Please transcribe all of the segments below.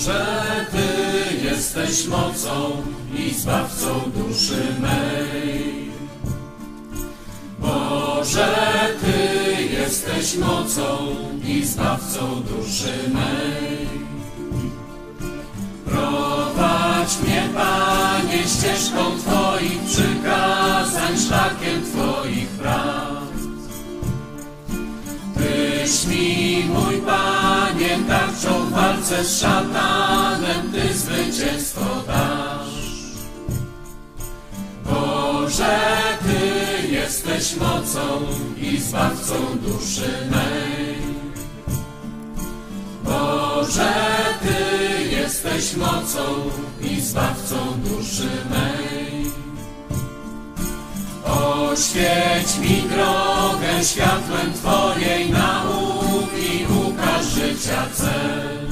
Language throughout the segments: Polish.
Boże, Ty jesteś mocą i zbawcą duszy mej. Boże, Ty jesteś mocą i zbawcą duszy mej. Prowadź mnie, Panie, ścieżką Twoich przykazań, szlakiem Twoich praw. Tyś mi, mój Panie, tarczą w walce z szatanem, Ty zwycięstwo dasz. Boże, Ty jesteś mocą i zbawcą duszy mej. Boże, Ty jesteś mocą i zbawcą duszy mej. Oświeć mi drogę światłem Twojej nauki, ukaż życia cel.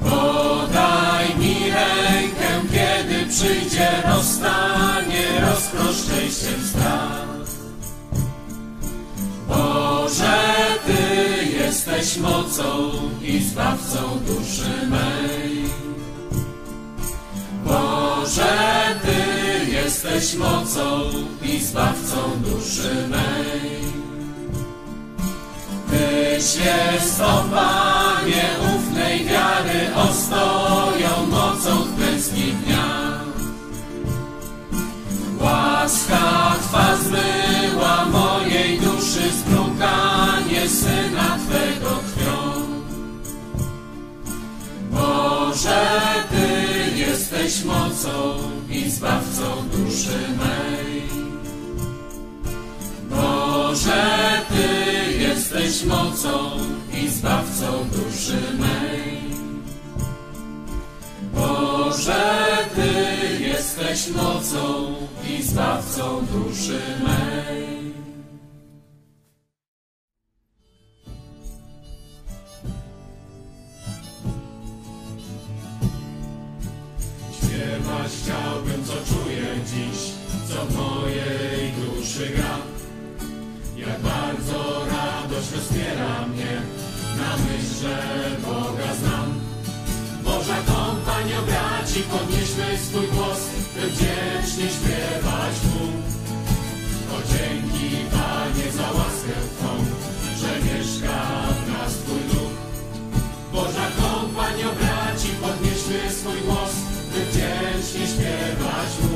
Podaj mi rękę, kiedy przyjdzie rozstanie, rozprosz szczęściem strach. Boże, Ty jesteś mocą i zbawcą duszy mej. Boże, Ty jesteś mocą i zbawcą duszy mej. Tyś jest, o Panie, ufnej wiary ostoją mocą w klęskich dniach. Łaska Twa zmyła mojej duszy zbrukanie Syna Twego krwią. Boże, Ty jesteś mocą i zbawcą duszy mej. Boże, Ty jesteś mocą i zbawcą duszy mej. Boże, Ty jesteś mocą i zbawcą duszy mej. Śpiewać chciałbym, co czuję dziś, co w mojej duszy gra. Jak bardzo radość rozpiera mnie, na myśl, że Boga znam. Boża kompanio braci, podnieśmy swój głos, by wdzięcznie śpiewać Mu. O dzięki Panie za łaskę Twą, że mieszka w nas Twój duch. Boża kompanio braci, podnieśmy swój głos, śpiewać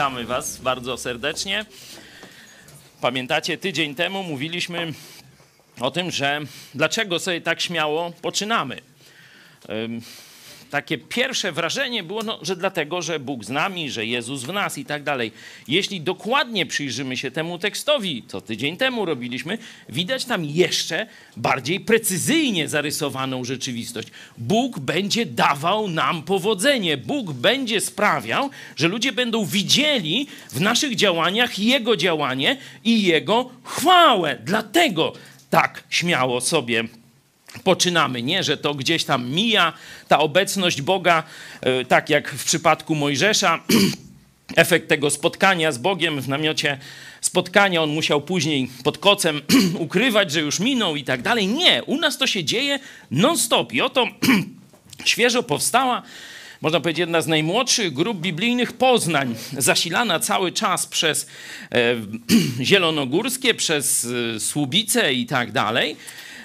Witamy Was bardzo serdecznie. Pamiętacie, tydzień temu mówiliśmy o tym, że dlaczego sobie tak śmiało poczynamy. Takie pierwsze wrażenie było, no, że dlatego, że Bóg z nami, że Jezus w nas i tak dalej. Jeśli dokładnie przyjrzymy się temu tekstowi, co tydzień temu robiliśmy, widać tam jeszcze bardziej precyzyjnie zarysowaną rzeczywistość. Bóg będzie dawał nam powodzenie. Bóg będzie sprawiał, że ludzie będą widzieli w naszych działaniach Jego działanie i Jego chwałę. Dlatego tak śmiało sobie poczynamy, nie, że to gdzieś tam mija ta obecność Boga, e, tak jak w przypadku Mojżesza. Efekt tego spotkania z Bogiem w namiocie spotkania, on musiał później pod kocem ukrywać, że już minął i tak dalej. Nie, u nas to się dzieje non-stop. I oto świeżo powstała, można powiedzieć, jedna z najmłodszych grup biblijnych Poznań, zasilana cały czas przez e, Zielonogórskie, przez e, Słubice i tak dalej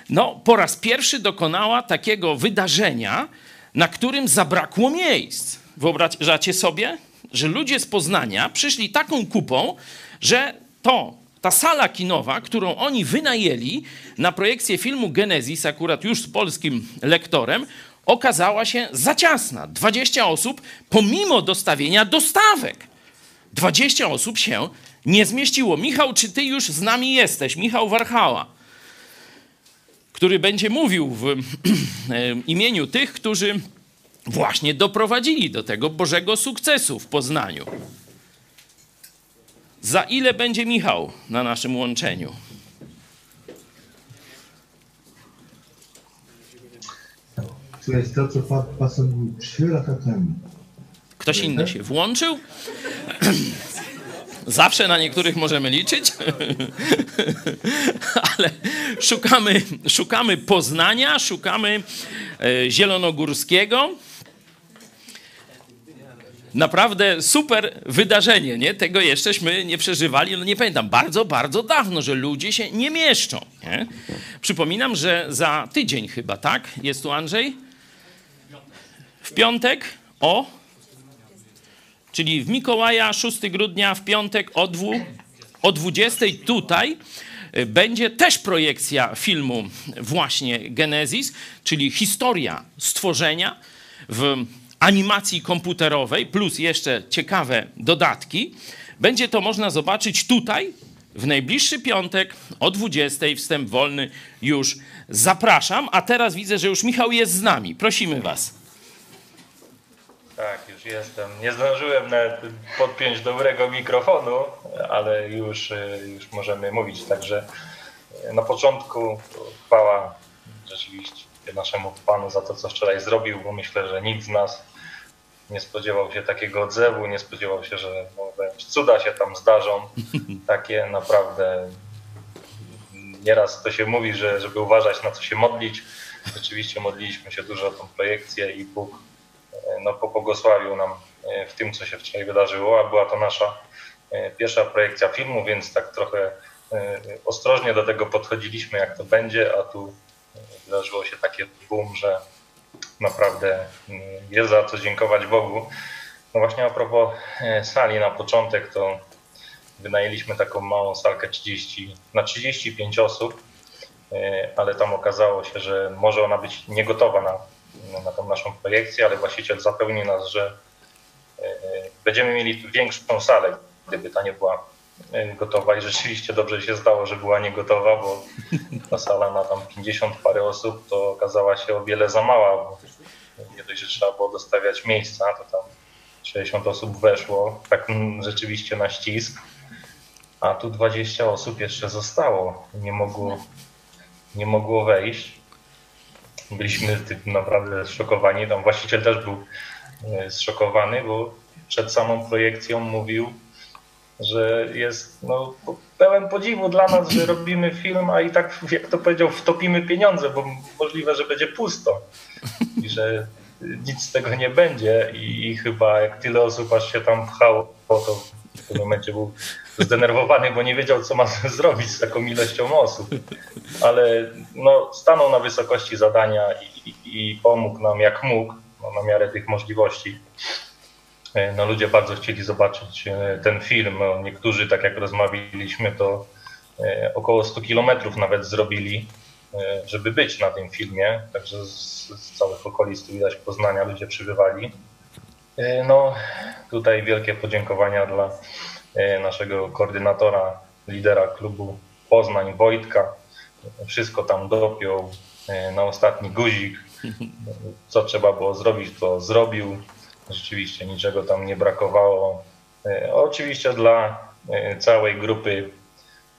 no, po raz pierwszy dokonała takiego wydarzenia, na którym zabrakło miejsc. Wyobrażacie sobie, że ludzie z Poznania przyszli taką kupą, że to, ta sala kinowa, którą oni wynajęli na projekcję filmu Genesis, akurat już z polskim lektorem, okazała się za ciasna. 20 osób, pomimo dostawienia dostawek. 20 osób się nie zmieściło. Michał, czy ty już z nami jesteś? Michał Warchała który będzie mówił w imieniu tych, którzy właśnie doprowadzili do tego Bożego sukcesu w Poznaniu. Za ile będzie Michał na naszym łączeniu? To jest to, co pasem mówił 3 lata temu. Ktoś inny się włączył? Zawsze na niektórych możemy liczyć, ale szukamy, szukamy Poznania, szukamy e, Zielonogórskiego. Naprawdę super wydarzenie, nie? Tego jeszcześmy nie przeżywali, no nie pamiętam, bardzo, bardzo dawno, że ludzie się nie mieszczą. Nie? Przypominam, że za tydzień chyba, tak? Jest tu Andrzej? W piątek o czyli w Mikołaja 6 grudnia w piątek o, dwu, o 20 tutaj y, będzie też projekcja filmu właśnie Genesis, czyli historia stworzenia w animacji komputerowej, plus jeszcze ciekawe dodatki. Będzie to można zobaczyć tutaj w najbliższy piątek o 20. Wstęp wolny już zapraszam. A teraz widzę, że już Michał jest z nami. Prosimy Was. Tak, już jestem. Nie zdążyłem nawet podpiąć dobrego mikrofonu, ale już, y, już możemy mówić. Także y, na początku chwała rzeczywiście naszemu Panu za to, co wczoraj zrobił, bo myślę, że nikt z nas nie spodziewał się takiego odzewu, nie spodziewał się, że no, cuda się tam zdarzą. Takie naprawdę nieraz to się mówi, że żeby uważać na co się modlić. Rzeczywiście modliliśmy się dużo o tą projekcję i Bóg no, pobłogosławił nam e, w tym, co się wczoraj wydarzyło, a była to nasza e, pierwsza projekcja filmu, więc tak trochę e, ostrożnie do tego podchodziliśmy, jak to będzie, a tu wydarzyło się takie boom, że naprawdę jest za co dziękować Bogu. No właśnie a propos sali na początek, to wynajęliśmy taką małą salkę 30 na 35 osób, ale tam okazało się, że może ona być niegotowa na na tą naszą projekcję, ale właściciel zapewnił nas, że e, będziemy mieli większą salę, gdyby ta nie była e, gotowa. I rzeczywiście dobrze się zdało, że była niegotowa, bo ta sala na tam 50 parę osób to okazała się o wiele za mała, bo nie dość, że trzeba było dostawiać miejsca, to tam 60 osób weszło, tak rzeczywiście na ścisk, a tu 20 osób jeszcze zostało, nie mogło, nie mogło wejść byliśmy naprawdę zszokowani. Tam właściciel też był e, zszokowany, bo przed samą projekcją mówił, że jest no, pełen podziwu dla nas, że robimy film, a i tak, jak to powiedział, wtopimy pieniądze, bo możliwe, że będzie pusto i że nic z tego nie będzie. I, i chyba jak tyle osób aż się tam pchało, to w tym momencie był zdenerwowany, bo nie wiedział, co ma zrobić z taką ilością osób. Ale no, stanął na wysokości zadania i, i, i pomógł nam jak mógł, no, na miarę tych możliwości. e, no, ludzie bardzo chcieli zobaczyć e, ten film. No, niektórzy, tak jak rozmawialiśmy, to e, około 100 kilometrów nawet zrobili, żeby być na tym filmie. Także z, z całych okolic tu widać Poznania ludzie przybywali. No, tutaj wielkie podziękowania dla naszego koordynatora, lidera klubu Poznań, Wojtka. Wszystko tam dopiął e, na ostatni guzik. Co trzeba było zrobić, to zrobił. Rzeczywiście niczego tam nie brakowało. E, Oczywiście dla e, całej grupy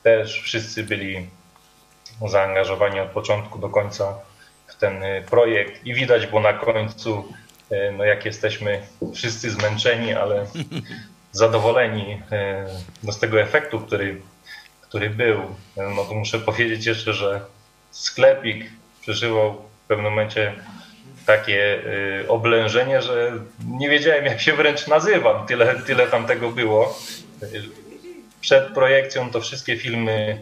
też wszyscy byli zaangażowani od początku do końca w ten e, projekt i widać było na końcu, e, no jak jesteśmy wszyscy zmęczeni, ale zadowoleni e, no z tego efektu, który, który był. E, No to muszę powiedzieć jeszcze, że sklepik przeżywał w pewnym momencie takie y, oblężenie, że nie wiedziałem jak się wręcz nazywam. Tyle, tyle tam tego było. Przed projekcją to wszystkie filmy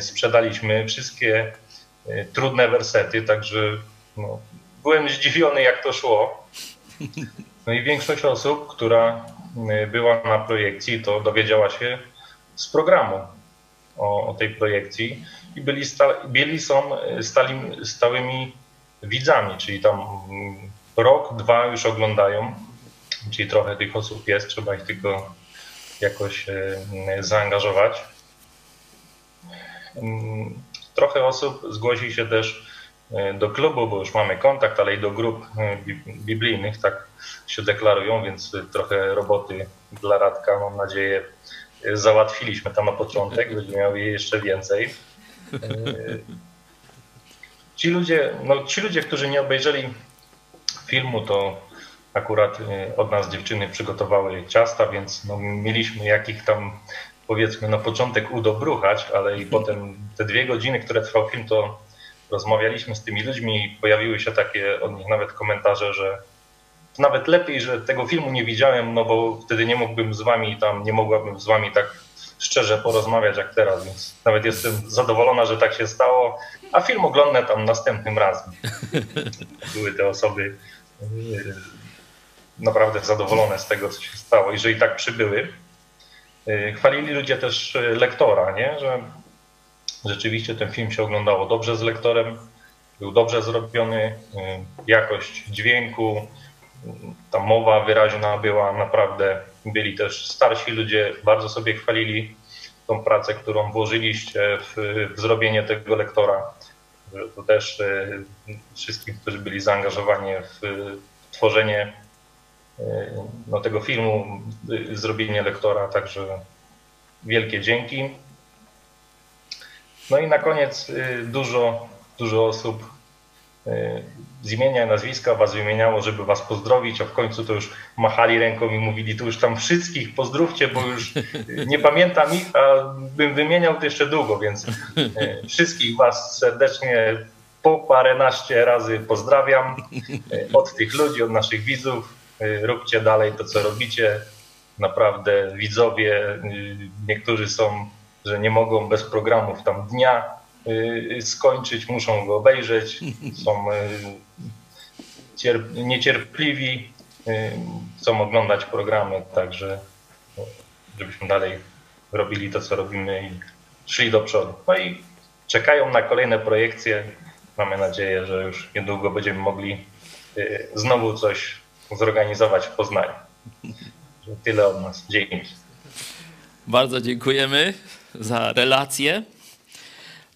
sprzedaliśmy, wszystkie trudne wersety, także no, byłem zdziwiony jak to szło. No i większość osób, która była na projekcji, to dowiedziała się z programu o, o tej projekcji i byli, sta, byli są y, stali, stałymi widzami, czyli tam mm, rok, dwa już oglądają, czyli trochę tych osób jest, trzeba ich tylko jakoś y, zaangażować. Mm, Trochę osób zgłosi się też y, do klubu, bo już mamy kontakt, ale i do grup bi- biblijnych, tak się deklarują, więc y, trochę roboty dla Radka, mam nadzieję, załatwiliśmy tam na początek, będziemy miał jej jeszcze więcej. Ci ludzie, no, ci ludzie, którzy nie obejrzeli filmu, to akurat od nas dziewczyny przygotowały ciasta, więc no, mieliśmy jakich tam powiedzmy na początek udobruchać, ale i potem te dwie godziny, które trwał film, to rozmawialiśmy z tymi ludźmi i pojawiły się takie od nich nawet komentarze, że nawet lepiej, że tego filmu nie widziałem, no bo wtedy nie mógłbym z wami tam, nie mogłabym z wami tak szczerze porozmawiać jak teraz, więc nawet jestem zadowolona, że tak się stało, a film oglądam tam następnym razem. Były te osoby yy, naprawdę zadowolone z tego, co się stało i że i tak przybyły. Yy, Chwalili ludzie też yy, lektora, nie? że rzeczywiście ten film się oglądało dobrze z lektorem, był dobrze zrobiony, yy, jakość dźwięku, yy, ta mowa wyraźna była naprawdę. Byli też starsi ludzie, bardzo sobie chwalili tą pracę, którą włożyliście w, w zrobienie tego lektora. To też yy, wszystkim, którzy byli zaangażowani w tworzenie no, tego filmu, zrobienie lektora, także wielkie dzięki. No i na koniec y, dużo, dużo osób y, z imienia i nazwiska was wymieniało, żeby was pozdrowić, a w końcu to już machali ręką i mówili, tu już tam wszystkich pozdrówcie, bo już y, nie pamiętam ich, a bym wymieniał to jeszcze długo, więc wszystkich was serdecznie po paręnaście razy pozdrawiam od tych ludzi, od naszych widzów. Róbcie dalej to, co robicie. Naprawdę widzowie, niektórzy są że nie mogą bez programów tam dnia y, skończyć, muszą go obejrzeć, są y, cier- niecierpliwi, y, chcą oglądać programy, także y, żebyśmy dalej robili to, co robimy i szli do przodu. No i czekają na kolejne projekcje. Mamy nadzieję, że już niedługo będziemy mogli y, znowu coś zorganizować w Poznaniu. Tyle od nas. Dzięki. Bardzo dziękujemy za relację.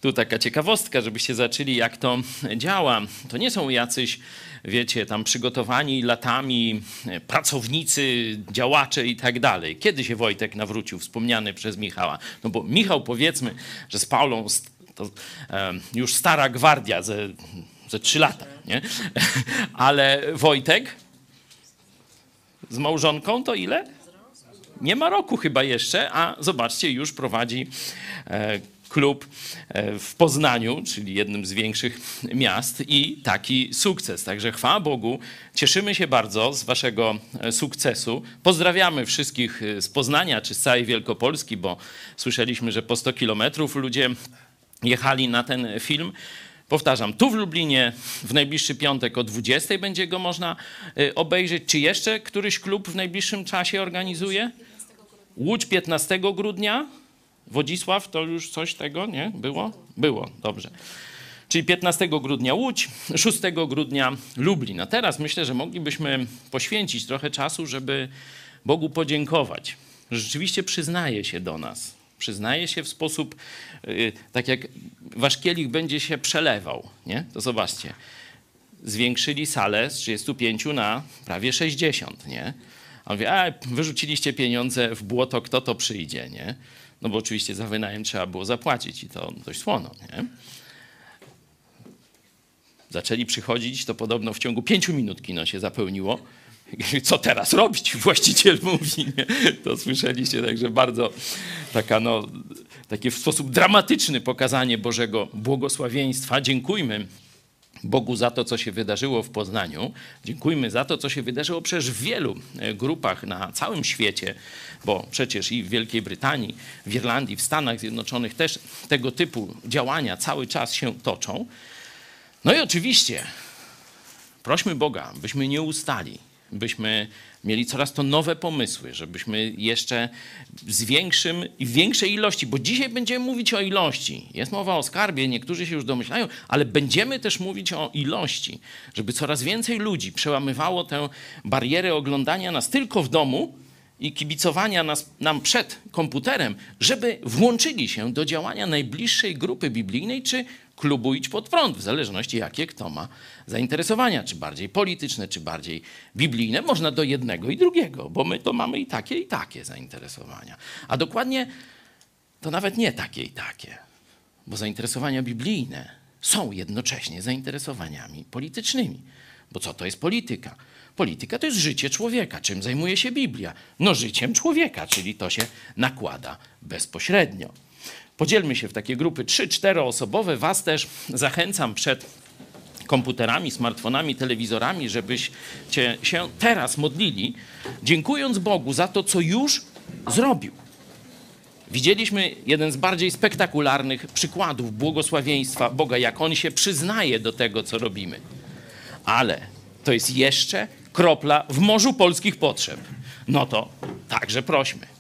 Tu taka ciekawostka, żebyście zaczęli, jak to działa. To nie są jacyś, wiecie, tam przygotowani latami e, pracownicy, działacze i tak dalej. Kiedy się Wojtek nawrócił, wspomniany przez Michała? No bo Michał, powiedzmy, że z Paulą to już stara gwardia ze, ze trzy lata, nie? Ale Wojtek z małżonką to ile? Nie ma roku chyba jeszcze, a zobaczcie, już prowadzi e, klub e, w Poznaniu, czyli jednym z większych miast i taki sukces. Także chwała Bogu, cieszymy się bardzo z waszego e, sukcesu. Pozdrawiamy wszystkich z Poznania czy z całej Wielkopolski, bo słyszeliśmy, że po 100 kilometrów ludzie jechali na ten film. Powtarzam, tu w Lublinie w najbliższy piątek o 20 będzie go można obejrzeć. Czy jeszcze któryś klub w najbliższym czasie organizuje? Łódź 15 grudnia. Wodzisław, to już coś tego, nie? Było? Było, dobrze. Czyli 15 grudnia Łódź, 6 grudnia Lublin. A teraz myślę, że moglibyśmy poświęcić trochę czasu, żeby Bogu podziękować. Rzeczywiście przyznaje się do nas. Przyznaje się w sposób, y, tak jak wasz kielich będzie się przelewał, nie? To zobaczcie. Zwiększyli salę z 35 na prawie 60, nie? On mówi, a wyrzuciliście pieniądze w błoto, kto to przyjdzie, nie? No bo oczywiście za wynajem trzeba było zapłacić i to dość słono, nie? Zaczęli przychodzić, to podobno w ciągu pięciu minut kino się zapełniło. Co teraz robić? Właściciel mówi. Nie? To słyszeliście, także bardzo taka, no, takie w sposób dramatyczny pokazanie Bożego błogosławieństwa. Dziękujmy Bogu za to, co się wydarzyło w Poznaniu. Dziękujmy za to, co się wydarzyło przecież w wielu e, grupach na całym świecie, bo przecież i w Wielkiej Brytanii, w Irlandii, w Stanach Zjednoczonych też tego typu działania cały czas się toczą. No i oczywiście prośmy Boga, byśmy nie ustali, byśmy mieli coraz to nowe pomysły, żebyśmy jeszcze z większym większej ilości, bo dzisiaj będziemy mówić o ilości. Jest mowa o skarbie, niektórzy się już domyślają, ale będziemy też mówić o ilości, żeby coraz więcej ludzi przełamywało tę barierę oglądania nas tylko w domu i kibicowania nas, nam przed komputerem, żeby włączyli się do działania najbliższej grupy biblijnej czy klubu Idź Pod Prąd, w zależności jakie kto ma zainteresowania, czy bardziej polityczne, czy bardziej biblijne. Można do jednego i drugiego, bo my to mamy i takie, i takie zainteresowania. A dokładnie to nawet nie takie i takie, bo zainteresowania biblijne są jednocześnie zainteresowaniami politycznymi. Bo co to jest polityka? Polityka to jest życie człowieka. Czym zajmuje się Biblia? No życiem człowieka, czyli to się nakłada bezpośrednio. Podzielmy się w takie grupy 3-4 osobowe. Was też zachęcam przed komputerami, smartfonami, telewizorami, żebyście się teraz modlili, dziękując Bogu za to, co już zrobił. Widzieliśmy jeden z bardziej spektakularnych przykładów błogosławieństwa Boga, jak On się przyznaje do tego, co robimy. Ale to jest jeszcze kropla w morzu polskich potrzeb. No to także prośmy.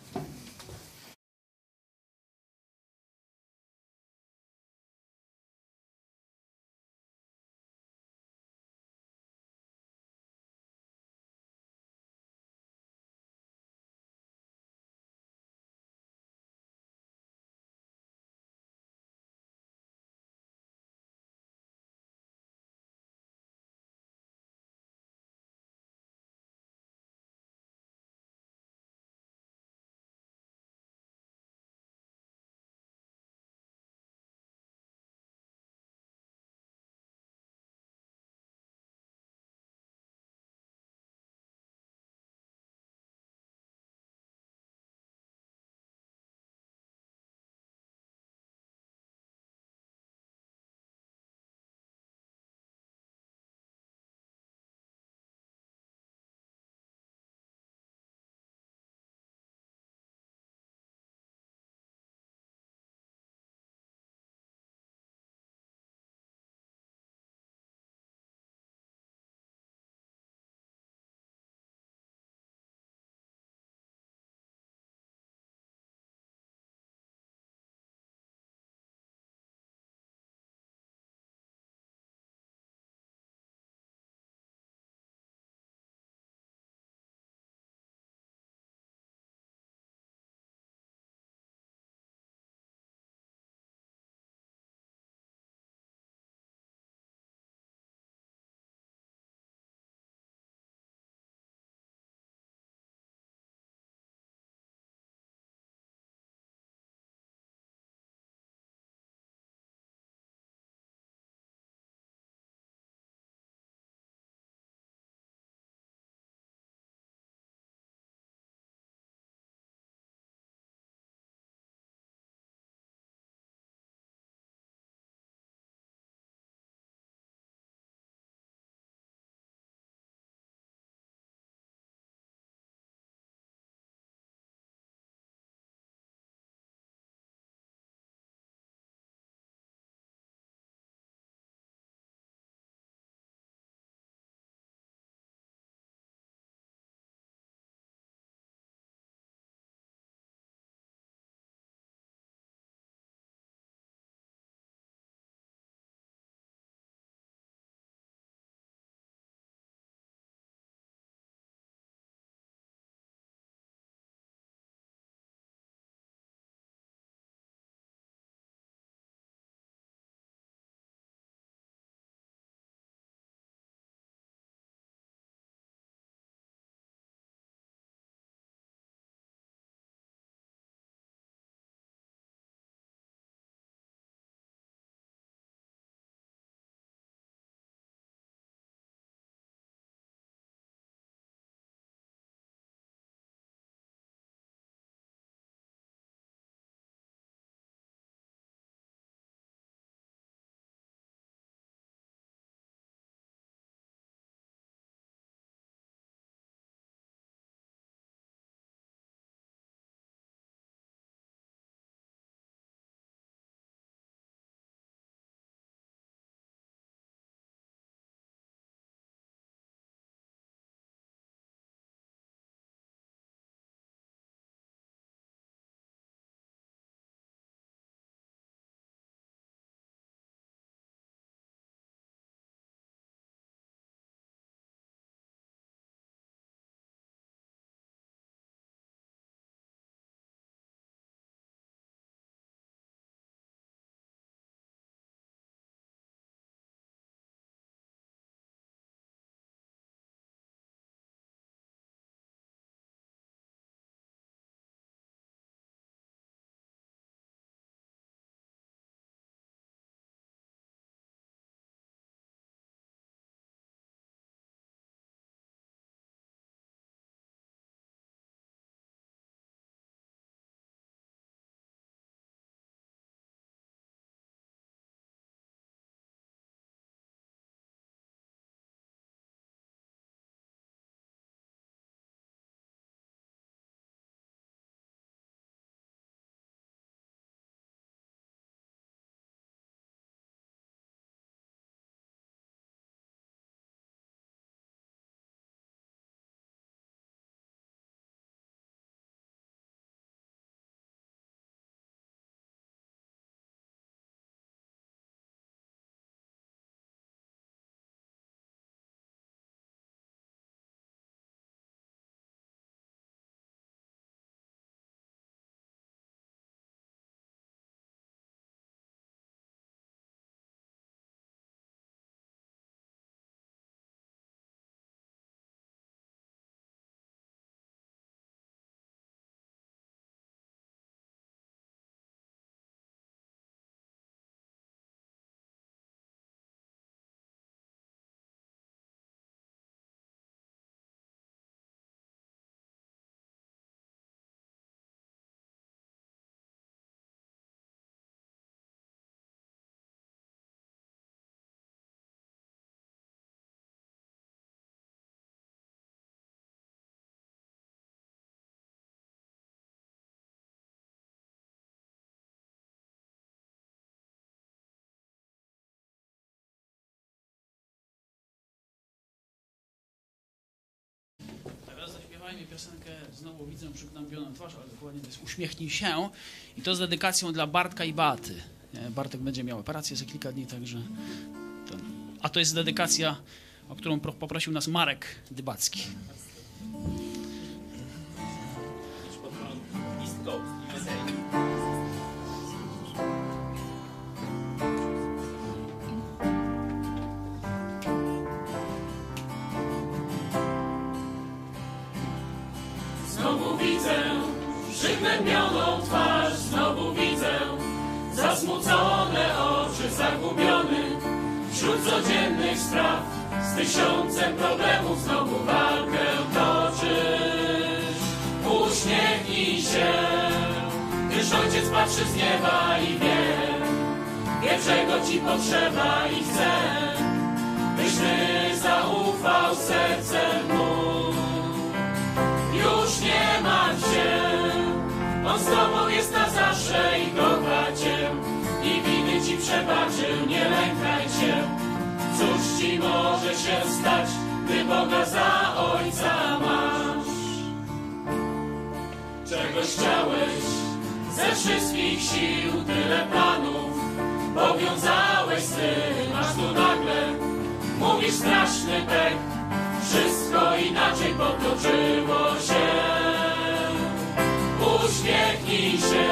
Zaśpiewajmy piosenkę Znowu widzę przygnębioną twarz, ale dokładnie to jest Uśmiechnij się. I to z dedykacją dla Bartka i Beaty. Nie, Bartek będzie miał operację za kilka dni, także... To... A to jest dedykacja, o którą pro- poprosił nas Marek Dybacki. Codziennych spraw. Z tysiącem problemów znowu walkę toczysz. Uśmiechnij się, gdyż ojciec patrzy z nieba i wie, wie czego ci potrzeba i chce, byś ty zaufał sercem mu. Już nie martw się, On z tobą jest na zawsze i kocha cię i winy ci przebaczył, nie lękaj się. Cóż ci może się stać, gdy Boga za Ojca masz? Czegoś chciałeś ze wszystkich sił, tyle planów powiązałeś z tym, aż tu nagle mówisz straszny pech. Wszystko inaczej potoczyło się. Uśmiechnij się,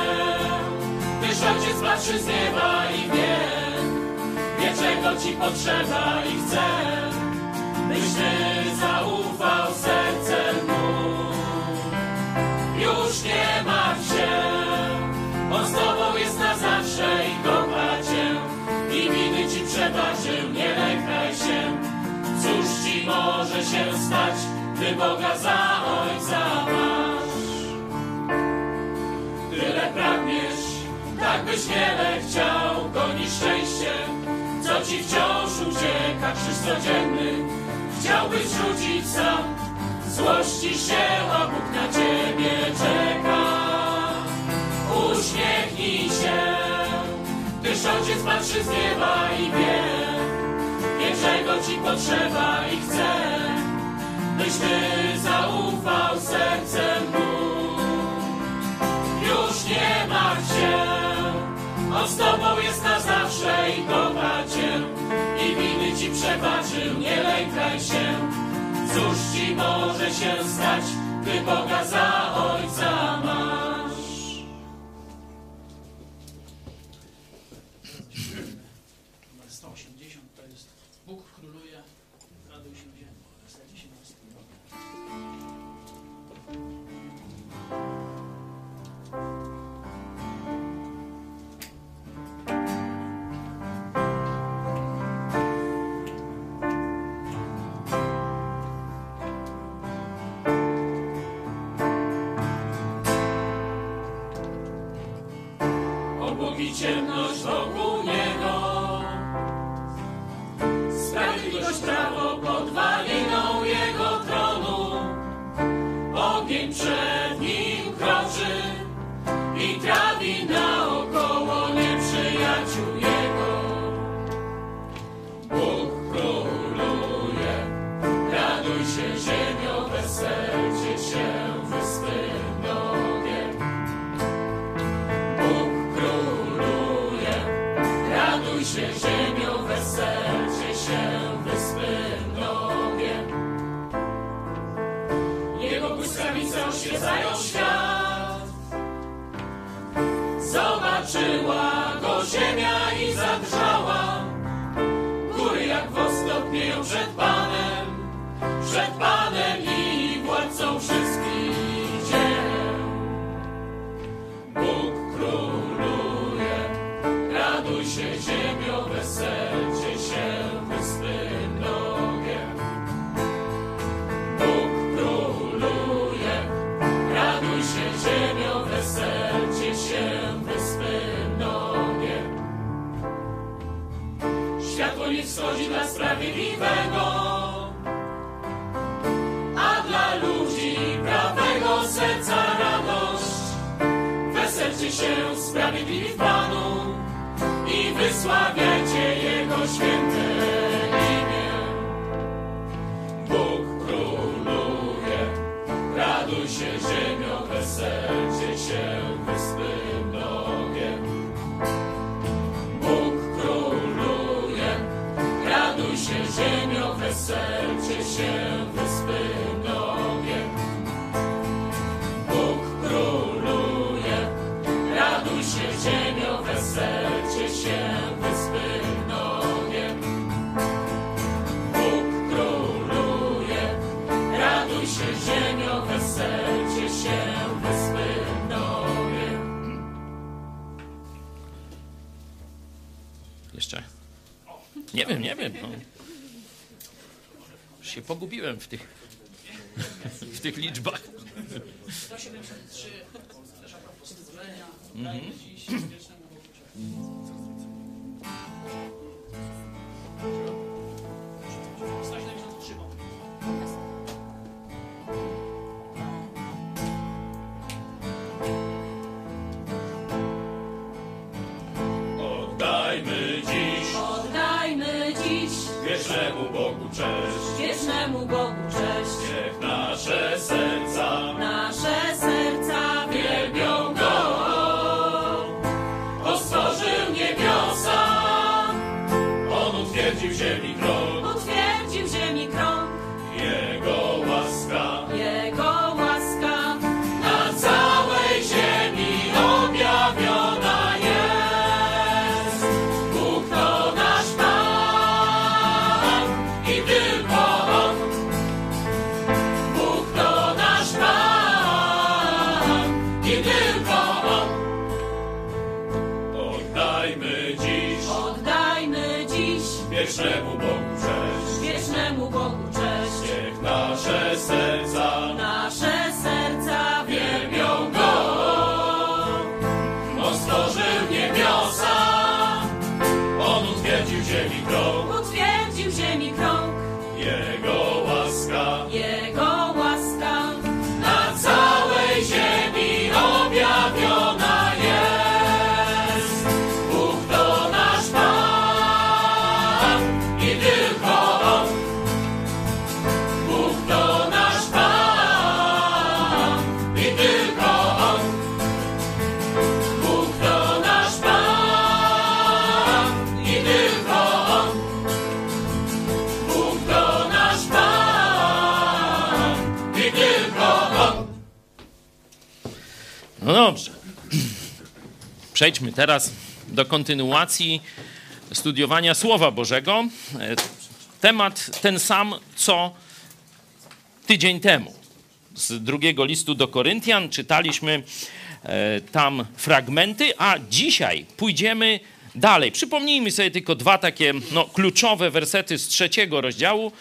gdyż ojciec patrzy z nieba i wie czego ci potrzeba i chce, byś ty zaufał sercem mu. Już nie martw się, on z tobą jest na zawsze i kocha cię i winy ci przebaczył, nie lękaj się. Cóż ci może się stać, gdy Boga za Ojca masz? Tyle pragniesz, tak byś wiele chciał, goni szczęście, co ci wciąż ucieka, krzyż codzienny. Chciałbyś rzucić sam, złości się, a Bóg na ciebie czeka. Uśmiechnij się, gdyż Ojciec patrzy z nieba i wie, wie czego ci potrzeba i chce, byś ty zaufał sercem mu. Już nie martw on z tobą jest na zawsze i kocha i winy ci przebaczył, nie lękaj się. Cóż ci może się stać, gdy Boga za Ojca w tych, w tych liczbach. 173, też a propos stworzenia, dajmy dziś wiecznemu Przejdźmy teraz do kontynuacji studiowania Słowa Bożego. E, Temat ten sam, co tydzień temu. Z drugiego listu do Koryntian czytaliśmy e, tam fragmenty, a dzisiaj pójdziemy dalej. Przypomnijmy sobie tylko dwa takie no, kluczowe wersety z trzeciego rozdziału.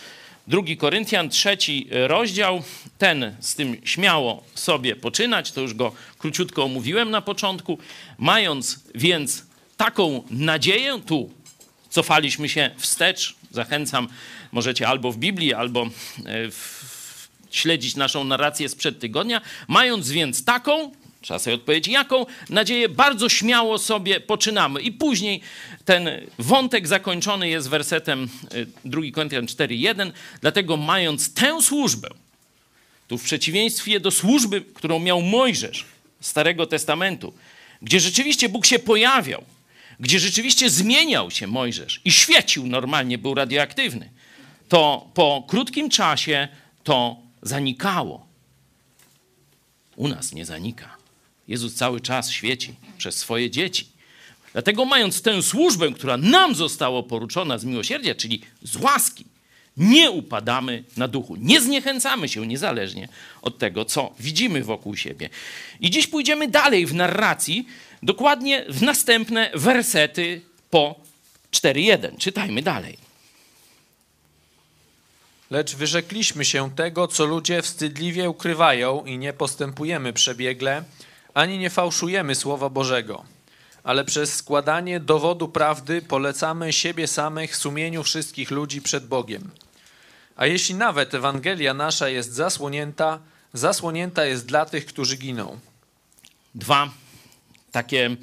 Drugi Koryntian, trzeci rozdział. Ten z tym śmiało sobie poczynać, to już go króciutko omówiłem na początku. Mając więc taką nadzieję, tu cofaliśmy się wstecz. Zachęcam, możecie albo w Biblii, albo e, w, śledzić naszą narrację sprzed tygodnia. Mając więc taką, trzeba sobie odpowiedzieć jaką, nadzieję bardzo śmiało sobie poczynamy. I później ten wątek zakończony jest wersetem y, 2 Koryntian 4:1. Dlatego mając tę służbę, tu w przeciwieństwie do służby, którą miał Mojżesz Starego Testamentu, gdzie rzeczywiście Bóg się pojawiał, gdzie rzeczywiście zmieniał się Mojżesz i świecił normalnie, był radioaktywny, to po krótkim czasie to zanikało. U nas nie zanika. Jezus cały czas świeci przez swoje dzieci. Dlatego, mając tę służbę, która nam została poruczona z miłosierdzia, czyli z łaski, nie upadamy na duchu, nie zniechęcamy się niezależnie od tego, co widzimy wokół siebie. I dziś pójdziemy dalej w narracji, dokładnie w następne wersety po 4.1. Czytajmy dalej. Lecz wyrzekliśmy się tego, co ludzie wstydliwie ukrywają i nie postępujemy przebiegle, ani nie fałszujemy Słowa Bożego, ale przez składanie dowodu prawdy polecamy siebie samych sumieniu wszystkich ludzi przed Bogiem. A jeśli nawet Ewangelia nasza jest zasłonięta, zasłonięta jest dla tych, którzy giną. Dwa takie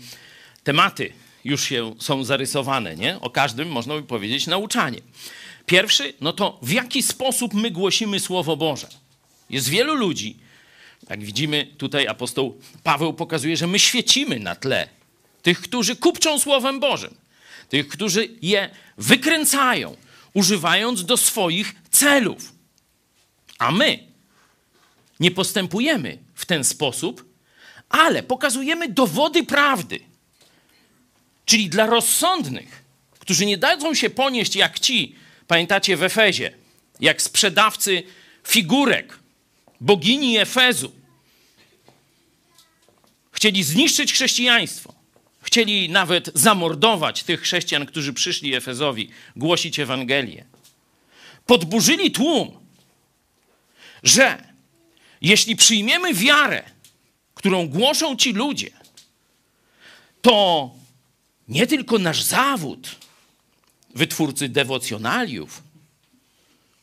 tematy już się są zarysowane, nie? O każdym można by powiedzieć nauczanie. Pierwszy, no to w jaki sposób my głosimy Słowo Boże. Jest wielu ludzi, Jak widzimy, tutaj apostoł Paweł pokazuje, że my świecimy na tle tych, którzy kupczą Słowem Bożym, tych, którzy je wykręcają, używając do swoich celów. A my nie postępujemy w ten sposób, ale pokazujemy dowody prawdy. Czyli dla rozsądnych, którzy nie dadzą się ponieść jak ci, pamiętacie w Efezie, jak sprzedawcy figurek bogini Efezu. Chcieli zniszczyć chrześcijaństwo. Chcieli nawet zamordować tych chrześcijan, którzy przyszli Efezowi głosić Ewangelię. Podburzyli tłum, że jeśli przyjmiemy wiarę, którą głoszą ci ludzie, to nie tylko nasz zawód, wytwórcy dewocjonaliów,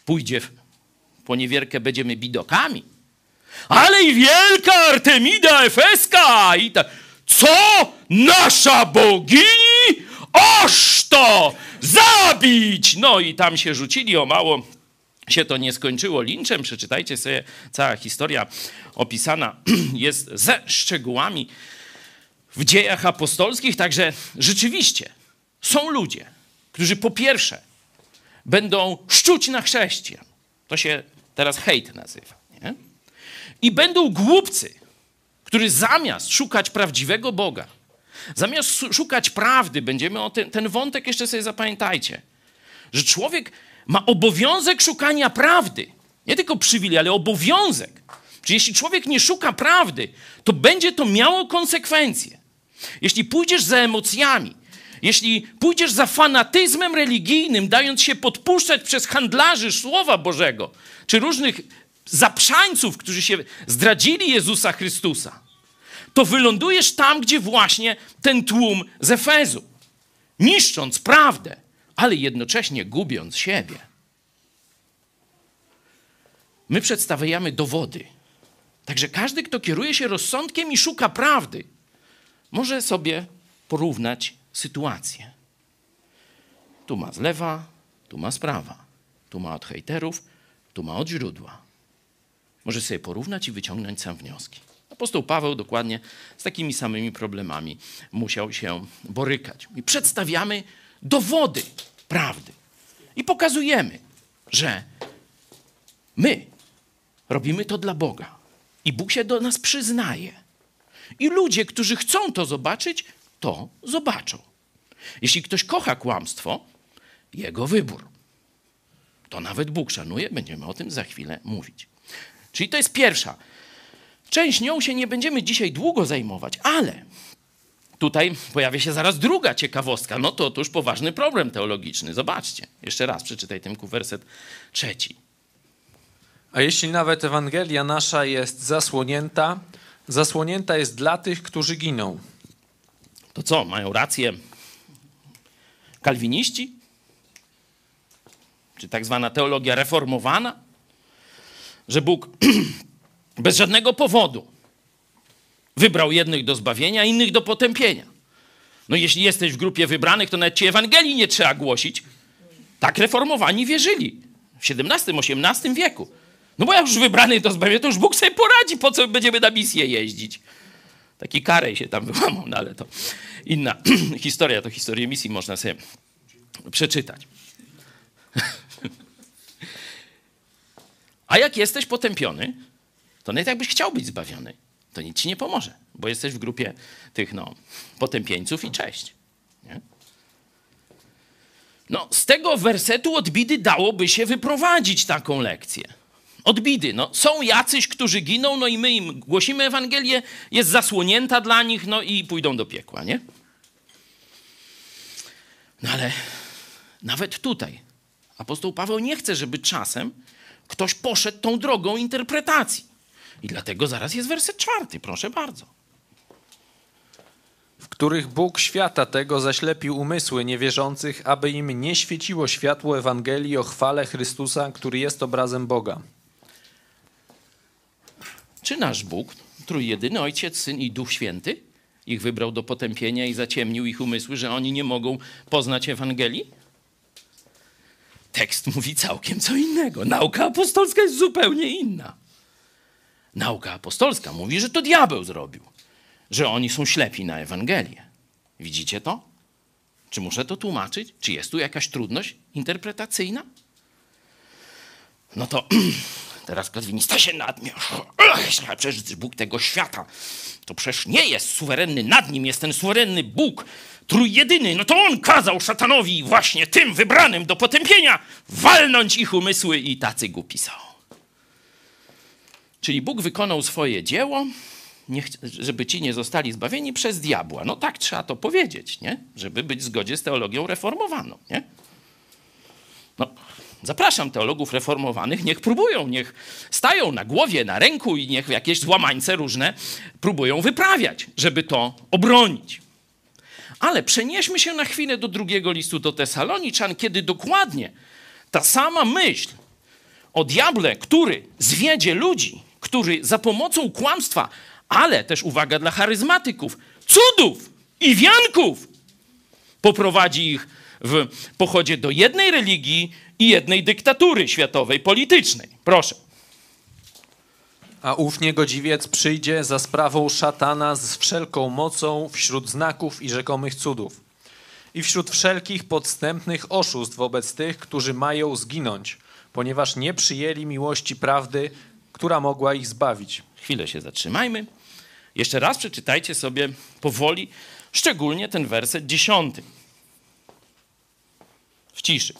pójdzie w poniewierkę, będziemy bidokami, ale i wielka Artemida Efeska i tak. Co? Nasza bogini? Oż to! Zabić! No i tam się rzucili o mało się to nie skończyło linczem. Przeczytajcie sobie, cała historia opisana jest ze szczegółami w dziejach apostolskich. Także rzeczywiście są ludzie, którzy po pierwsze będą szczuć na chrześcijan. To się teraz hejt nazywa. Nie? I będą głupcy, którzy zamiast szukać prawdziwego Boga, zamiast szukać prawdy, będziemy o ten, ten wątek jeszcze sobie zapamiętajcie, że człowiek ma obowiązek szukania prawdy. Nie tylko przywilej, ale obowiązek. Czyli jeśli człowiek nie szuka prawdy, to będzie to miało konsekwencje. Jeśli pójdziesz za emocjami, jeśli pójdziesz za fanatyzmem religijnym, dając się podpuszczać przez handlarzy Słowa Bożego, czy różnych zaprzańców, którzy się zdradzili Jezusa Chrystusa, to wylądujesz tam, gdzie właśnie ten tłum z Efezu, niszcząc prawdę, ale jednocześnie gubiąc siebie. My przedstawiamy dowody. Także każdy, kto kieruje się rozsądkiem i szuka prawdy, może sobie porównać sytuację. Tu ma z lewa, tu ma z prawa, tu ma od hejterów, tu ma od źródła. Może sobie porównać i wyciągnąć sam wnioski. Apostoł Paweł dokładnie z takimi samymi problemami musiał się borykać. I przedstawiamy dowody prawdy. I pokazujemy, że my robimy to dla Boga. I Bóg się do nas przyznaje. I ludzie, którzy chcą to zobaczyć, to zobaczą. Jeśli ktoś kocha kłamstwo, jego wybór. To nawet Bóg szanuje, będziemy o tym za chwilę mówić. Czyli to jest pierwsza. Część nią się nie będziemy dzisiaj długo zajmować, ale tutaj pojawia się zaraz druga ciekawostka. No to otóż poważny problem teologiczny. Zobaczcie. Jeszcze raz przeczytaj ten werset trzeci. A jeśli nawet Ewangelia nasza jest zasłonięta, zasłonięta jest dla tych, którzy giną. To co, mają rację kalwiniści? Czy tak zwana teologia reformowana? Że Bóg bez żadnego powodu wybrał jednych do zbawienia, innych do potępienia. No jeśli jesteś w grupie wybranych, to nawet ci Ewangelii nie trzeba głosić. Tak reformowani wierzyli w XVII-XVIII wieku. No bo jak już wybrany do zbawienia, to już Bóg sobie poradzi, po co będziemy na misję jeździć. Taki karej się tam wyłamał, no ale to inna historia, to historię misji można sobie przeczytać. A jak jesteś potępiony, to nawet jakbyś chciał być zbawiony, to nic ci nie pomoże, bo jesteś w grupie tych no, potępieńców i cześć. Nie? No, z tego wersetu od bidy dałoby się wyprowadzić taką lekcję. Od bidy. No, są jacyś, którzy giną, no i my im głosimy Ewangelię, jest zasłonięta dla nich, no i pójdą do piekła, nie? No ale nawet tutaj apostoł Paweł nie chce, żeby czasem ktoś poszedł tą drogą interpretacji. I dlatego zaraz jest werset czwarty, proszę bardzo. W których Bóg świata tego zaślepił umysły niewierzących, aby im nie świeciło światło Ewangelii o chwale Chrystusa, który jest obrazem Boga. Czy nasz Bóg, trójjedyny Ojciec, Syn i Duch Święty, ich wybrał do potępienia i zaciemnił ich umysły, że oni nie mogą poznać Ewangelii? Tekst mówi całkiem co innego. Nauka apostolska jest zupełnie inna. Nauka apostolska mówi, że to diabeł zrobił, że oni są ślepi na Ewangelię. Widzicie to? Czy muszę to tłumaczyć? Czy jest tu jakaś trudność interpretacyjna? No to teraz kalwinista się nadmiał. Przecież Bóg tego świata to przecież nie jest suwerenny, nad nim jest ten suwerenny Bóg, trójjedyny. No to on kazał szatanowi właśnie tym wybranym do potępienia walnąć ich umysły i tacy głupi są. Czyli Bóg wykonał swoje dzieło, żeby ci nie zostali zbawieni przez diabła. No tak trzeba to powiedzieć, nie? Żeby być w zgodzie z teologią reformowaną, nie? No, zapraszam teologów reformowanych, niech próbują, niech stają na głowie, na ręku i niech jakieś złamańce różne próbują wyprawiać, żeby to obronić. Ale przenieśmy się na chwilę do drugiego listu do Tesaloniczan, kiedy dokładnie ta sama myśl o diable, który zwiedzie ludzi, który za pomocą kłamstwa, ale też uwaga dla charyzmatyków, cudów i wianków poprowadzi ich w pochodzie do jednej religii i jednej dyktatury światowej, politycznej. Proszę. A ów niegodziwiec przyjdzie za sprawą szatana z wszelką mocą wśród znaków i rzekomych cudów. I wśród wszelkich podstępnych oszustw wobec tych, którzy mają zginąć, ponieważ nie przyjęli miłości prawdy, która mogła ich zbawić. Chwilę się zatrzymajmy. Jeszcze raz przeczytajcie sobie powoli, szczególnie ten werset dziesiąty. W ciszy.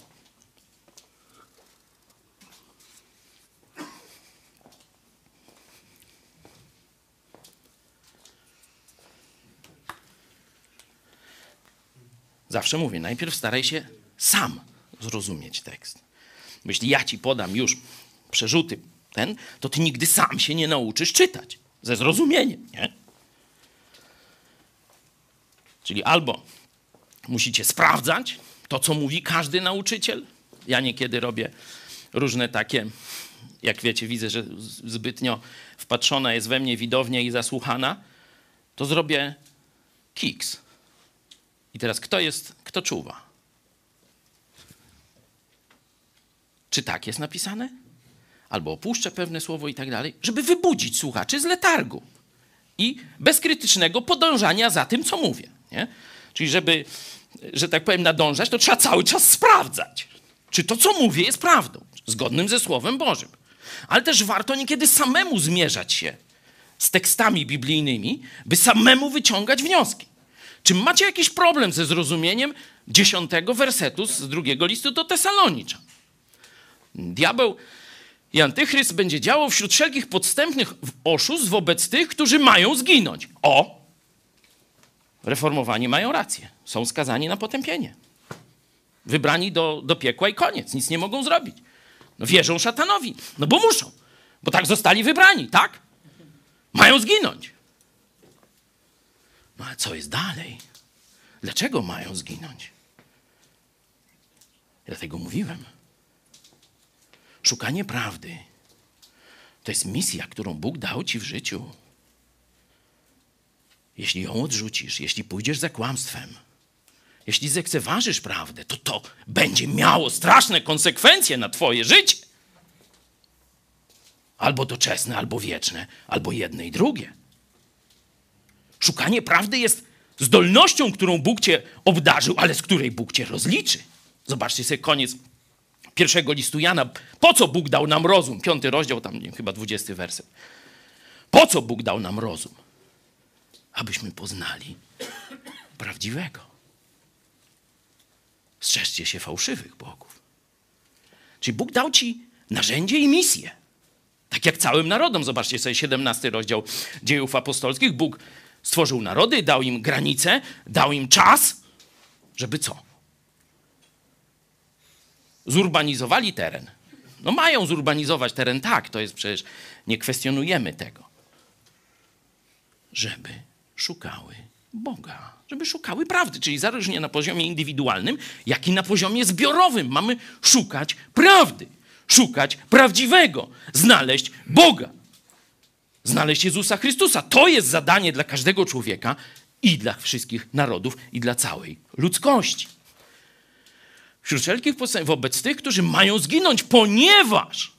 Zawsze mówię, najpierw staraj się sam zrozumieć tekst. Jeśli ja ci podam już przerzuty ten, to ty nigdy sam się nie nauczysz czytać ze zrozumieniem, nie? Czyli albo musicie sprawdzać to, co mówi każdy nauczyciel. Ja niekiedy robię różne takie, jak wiecie, widzę, że zbytnio wpatrzona jest we mnie widownia i zasłuchana, to zrobię kiks. I teraz kto jest, kto czuwa? Czy tak jest napisane? Albo opuszczę pewne słowo i tak dalej, żeby wybudzić słuchaczy z letargu i bezkrytycznego podążania za tym, co mówię. Nie? Czyli żeby, że tak powiem, nadążać, to trzeba cały czas sprawdzać, czy to, co mówię, jest prawdą, zgodnym ze Słowem Bożym. Ale też warto niekiedy samemu zmierzać się z tekstami biblijnymi, by samemu wyciągać wnioski. Czy macie jakiś problem ze zrozumieniem dziesiątego wersetu z drugiego listu do Tesalonicza? Diabeł i antychryst będzie działał wśród wszelkich podstępnych oszustw wobec tych, którzy mają zginąć. O! Reformowani mają rację. Są skazani na potępienie. Wybrani do, do piekła i koniec. Nic nie mogą zrobić. No wierzą szatanowi. No bo muszą. Bo tak zostali wybrani, tak? Mają zginąć. No ale co jest dalej? Dlaczego mają zginąć? Dlatego mówiłem. Szukanie prawdy to jest misja, którą Bóg dał ci w życiu. Jeśli ją odrzucisz, jeśli pójdziesz za kłamstwem, jeśli zlekceważysz prawdę, to to będzie miało straszne konsekwencje na twoje życie. Albo doczesne, albo wieczne, albo jedne i drugie. Szukanie prawdy jest zdolnością, którą Bóg cię obdarzył, ale z której Bóg cię rozliczy. Zobaczcie sobie koniec pierwszego listu Jana. Po co Bóg dał nam rozum? Piąty rozdział, tam chyba dwudziesty werset. Po co Bóg dał nam rozum? Abyśmy poznali prawdziwego. Strzeżcie się fałszywych bogów. Czyli Bóg dał ci narzędzie i misję. Tak jak całym narodom. Zobaczcie sobie 17 rozdział dziejów apostolskich. Bóg stworzył narody, dał im granice, dał im czas, żeby co? Zurbanizowali teren. No mają zurbanizować teren, tak, to jest przecież, nie kwestionujemy tego. Żeby szukały Boga, żeby szukały prawdy, czyli zarówno na poziomie indywidualnym, jak i na poziomie zbiorowym. Mamy szukać prawdy, szukać prawdziwego, znaleźć Boga, znaleźć Jezusa Chrystusa. To jest zadanie dla każdego człowieka i dla wszystkich narodów, i dla całej ludzkości. Wśród wszelkich postępów wobec tych, którzy mają zginąć, ponieważ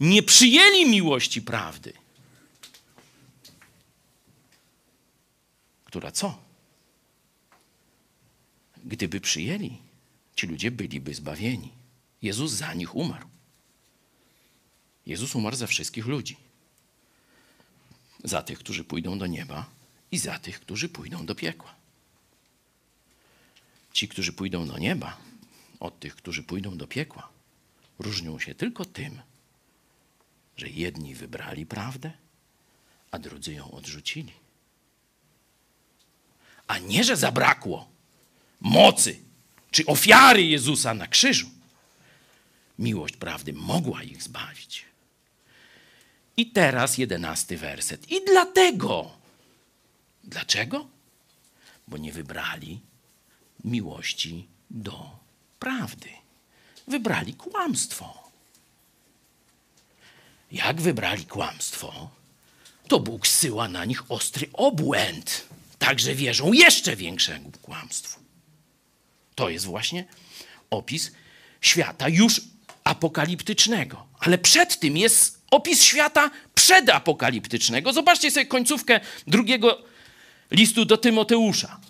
nie przyjęli miłości prawdy, która co? Gdyby przyjęli, ci ludzie byliby zbawieni. Jezus za nich umarł. Jezus umarł za wszystkich ludzi. Za tych, którzy pójdą do nieba i za tych, którzy pójdą do piekła. Ci, którzy pójdą do nieba, od tych, którzy pójdą do piekła, różnią się tylko tym, że jedni wybrali prawdę, a drudzy ją odrzucili. A nie, że zabrakło mocy czy ofiary Jezusa na krzyżu. Miłość prawdy mogła ich zbawić. I teraz jedenasty werset. I dlatego. Dlaczego? Bo nie wybrali miłości do prawdy. Wybrali kłamstwo. Jak wybrali kłamstwo, to Bóg zsyła na nich ostry obłęd. Także wierzą jeszcze większemu kłamstwu. To jest właśnie opis świata już apokaliptycznego. Ale przed tym jest opis świata przedapokaliptycznego. Zobaczcie sobie końcówkę drugiego listu do Tymoteusza.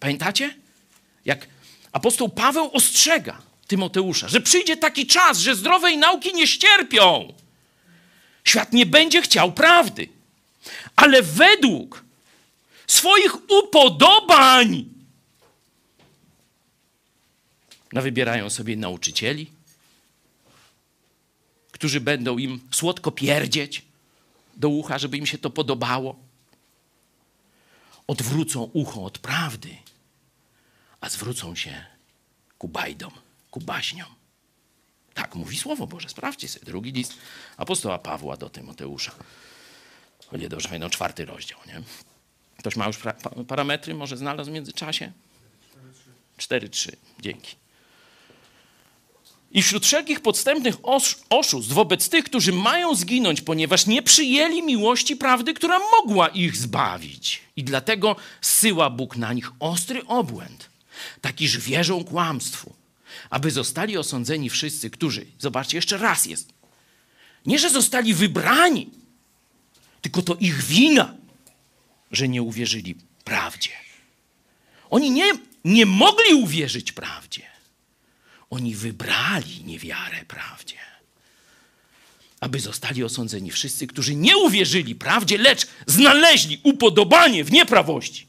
Pamiętacie? Jak apostoł Paweł ostrzega Tymoteusza, że przyjdzie taki czas, że zdrowej nauki nie ścierpią. Świat nie będzie chciał prawdy, ale według swoich upodobań wybierają sobie nauczycieli, którzy będą im słodko pierdzieć do ucha, żeby im się to podobało. Odwrócą ucho od prawdy, a zwrócą się ku bajdom, ku baśniom. Tak mówi Słowo Boże. Sprawdźcie sobie drugi list apostoła Pawła do Tymoteusza. O nie, dobrze, no czwarty rozdział, nie? Ktoś ma już parametry, może znalazł w międzyczasie? 4-3. Dzięki. I wśród wszelkich podstępnych oszustw wobec tych, którzy mają zginąć, ponieważ nie przyjęli miłości prawdy, która mogła ich zbawić. I dlatego zsyła Bóg na nich ostry obłęd, taki, że wierzą kłamstwu, aby zostali osądzeni wszyscy, którzy, zobaczcie, jeszcze raz jest, nie, że zostali wybrani, tylko to ich wina, że nie uwierzyli prawdzie. Oni nie, nie mogli uwierzyć prawdzie. Oni wybrali niewiarę prawdzie. Aby zostali osądzeni wszyscy, którzy nie uwierzyli prawdzie, lecz znaleźli upodobanie w nieprawości.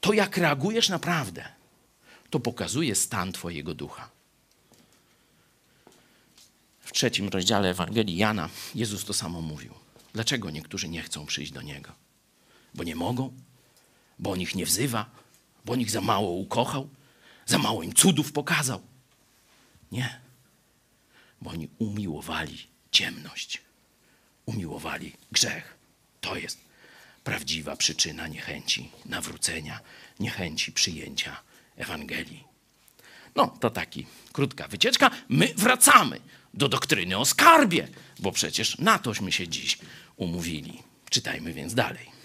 To, jak reagujesz na prawdę, to pokazuje stan Twojego ducha. W trzecim rozdziale Ewangelii Jana Jezus to samo mówił. Dlaczego niektórzy nie chcą przyjść do Niego? Bo nie mogą? Bo on ich nie wzywa? Bo on ich za mało ukochał? Za mało im cudów pokazał. Nie. Bo oni umiłowali ciemność. Umiłowali grzech. To jest prawdziwa przyczyna niechęci nawrócenia, niechęci przyjęcia Ewangelii. No, to taki krótka wycieczka. My wracamy do doktryny o skarbie, bo przecież na tośmy się dziś umówili. Czytajmy więc dalej.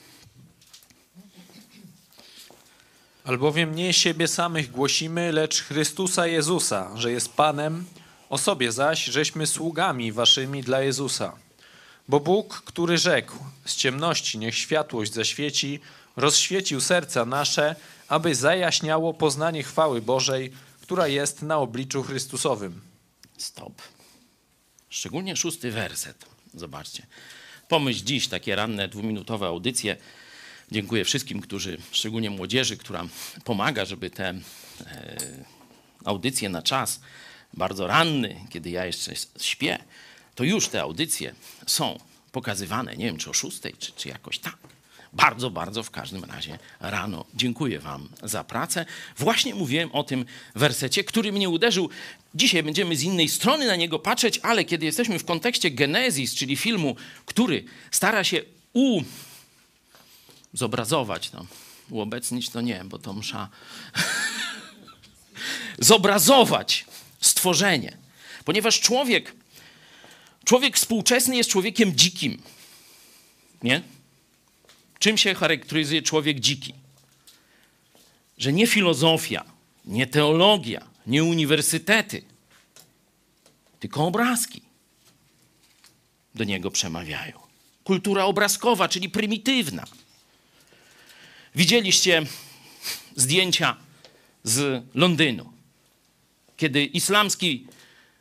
Albowiem nie siebie samych głosimy, lecz Chrystusa Jezusa, że jest Panem, o sobie zaś, żeśmy sługami waszymi dla Jezusa. Bo Bóg, który rzekł, z ciemności niech światłość zaświeci, rozświecił serca nasze, aby zajaśniało poznanie chwały Bożej, która jest na obliczu Chrystusowym. Stop. Szczególnie szósty werset. Zobaczcie. Pomyśl dziś takie ranne, dwuminutowe audycje Dziękuję wszystkim, którzy, szczególnie młodzieży, która pomaga, żeby te e, audycje na czas bardzo ranny, kiedy ja jeszcze śpię, to już te audycje są pokazywane, nie wiem czy o szóstej, czy, czy jakoś tak. Bardzo, bardzo w każdym razie rano dziękuję Wam za pracę. Właśnie mówiłem o tym wersecie, który mnie uderzył. Dzisiaj będziemy z innej strony na niego patrzeć, ale kiedy jesteśmy w kontekście Genezis, czyli filmu, który stara się u zobrazować. No. Uobecnić to nie, bo to msza. zobrazować stworzenie. Ponieważ człowiek, człowiek współczesny jest człowiekiem dzikim. Nie? Czym się charakteryzuje człowiek dziki? Że nie filozofia, nie teologia, nie uniwersytety, tylko obrazki do niego przemawiają. Kultura obrazkowa, czyli prymitywna. Widzieliście zdjęcia z Londynu, kiedy islamski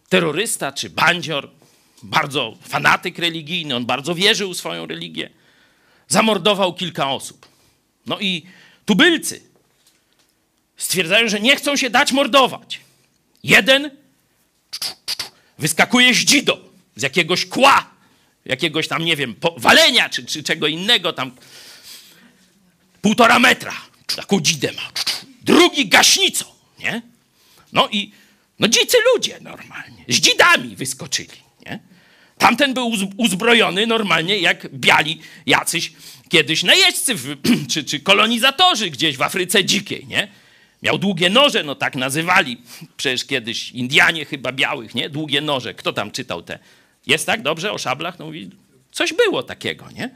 terrorysta czy bandzior, bardzo fanatyk religijny, on bardzo wierzył w swoją religię, zamordował kilka osób. No i tubylcy stwierdzają, że nie chcą się dać mordować. Jeden wyskakuje z dzido, z jakiegoś kła, jakiegoś tam, nie wiem, walenia czy, czy czego innego tam. Półtora metra, taką dzidę ma. Drugi gaśnicą, nie? No i no dzicy ludzie normalnie, z dzidami wyskoczyli? Tamten był uzbrojony normalnie jak biali jacyś kiedyś najeźdźcy czy, czy kolonizatorzy gdzieś w Afryce Dzikiej, nie? Miał długie noże, no tak nazywali przecież kiedyś Indianie chyba białych, nie? Długie noże. Kto tam czytał te? Jest tak dobrze o szablach? No mówi, coś było takiego, nie?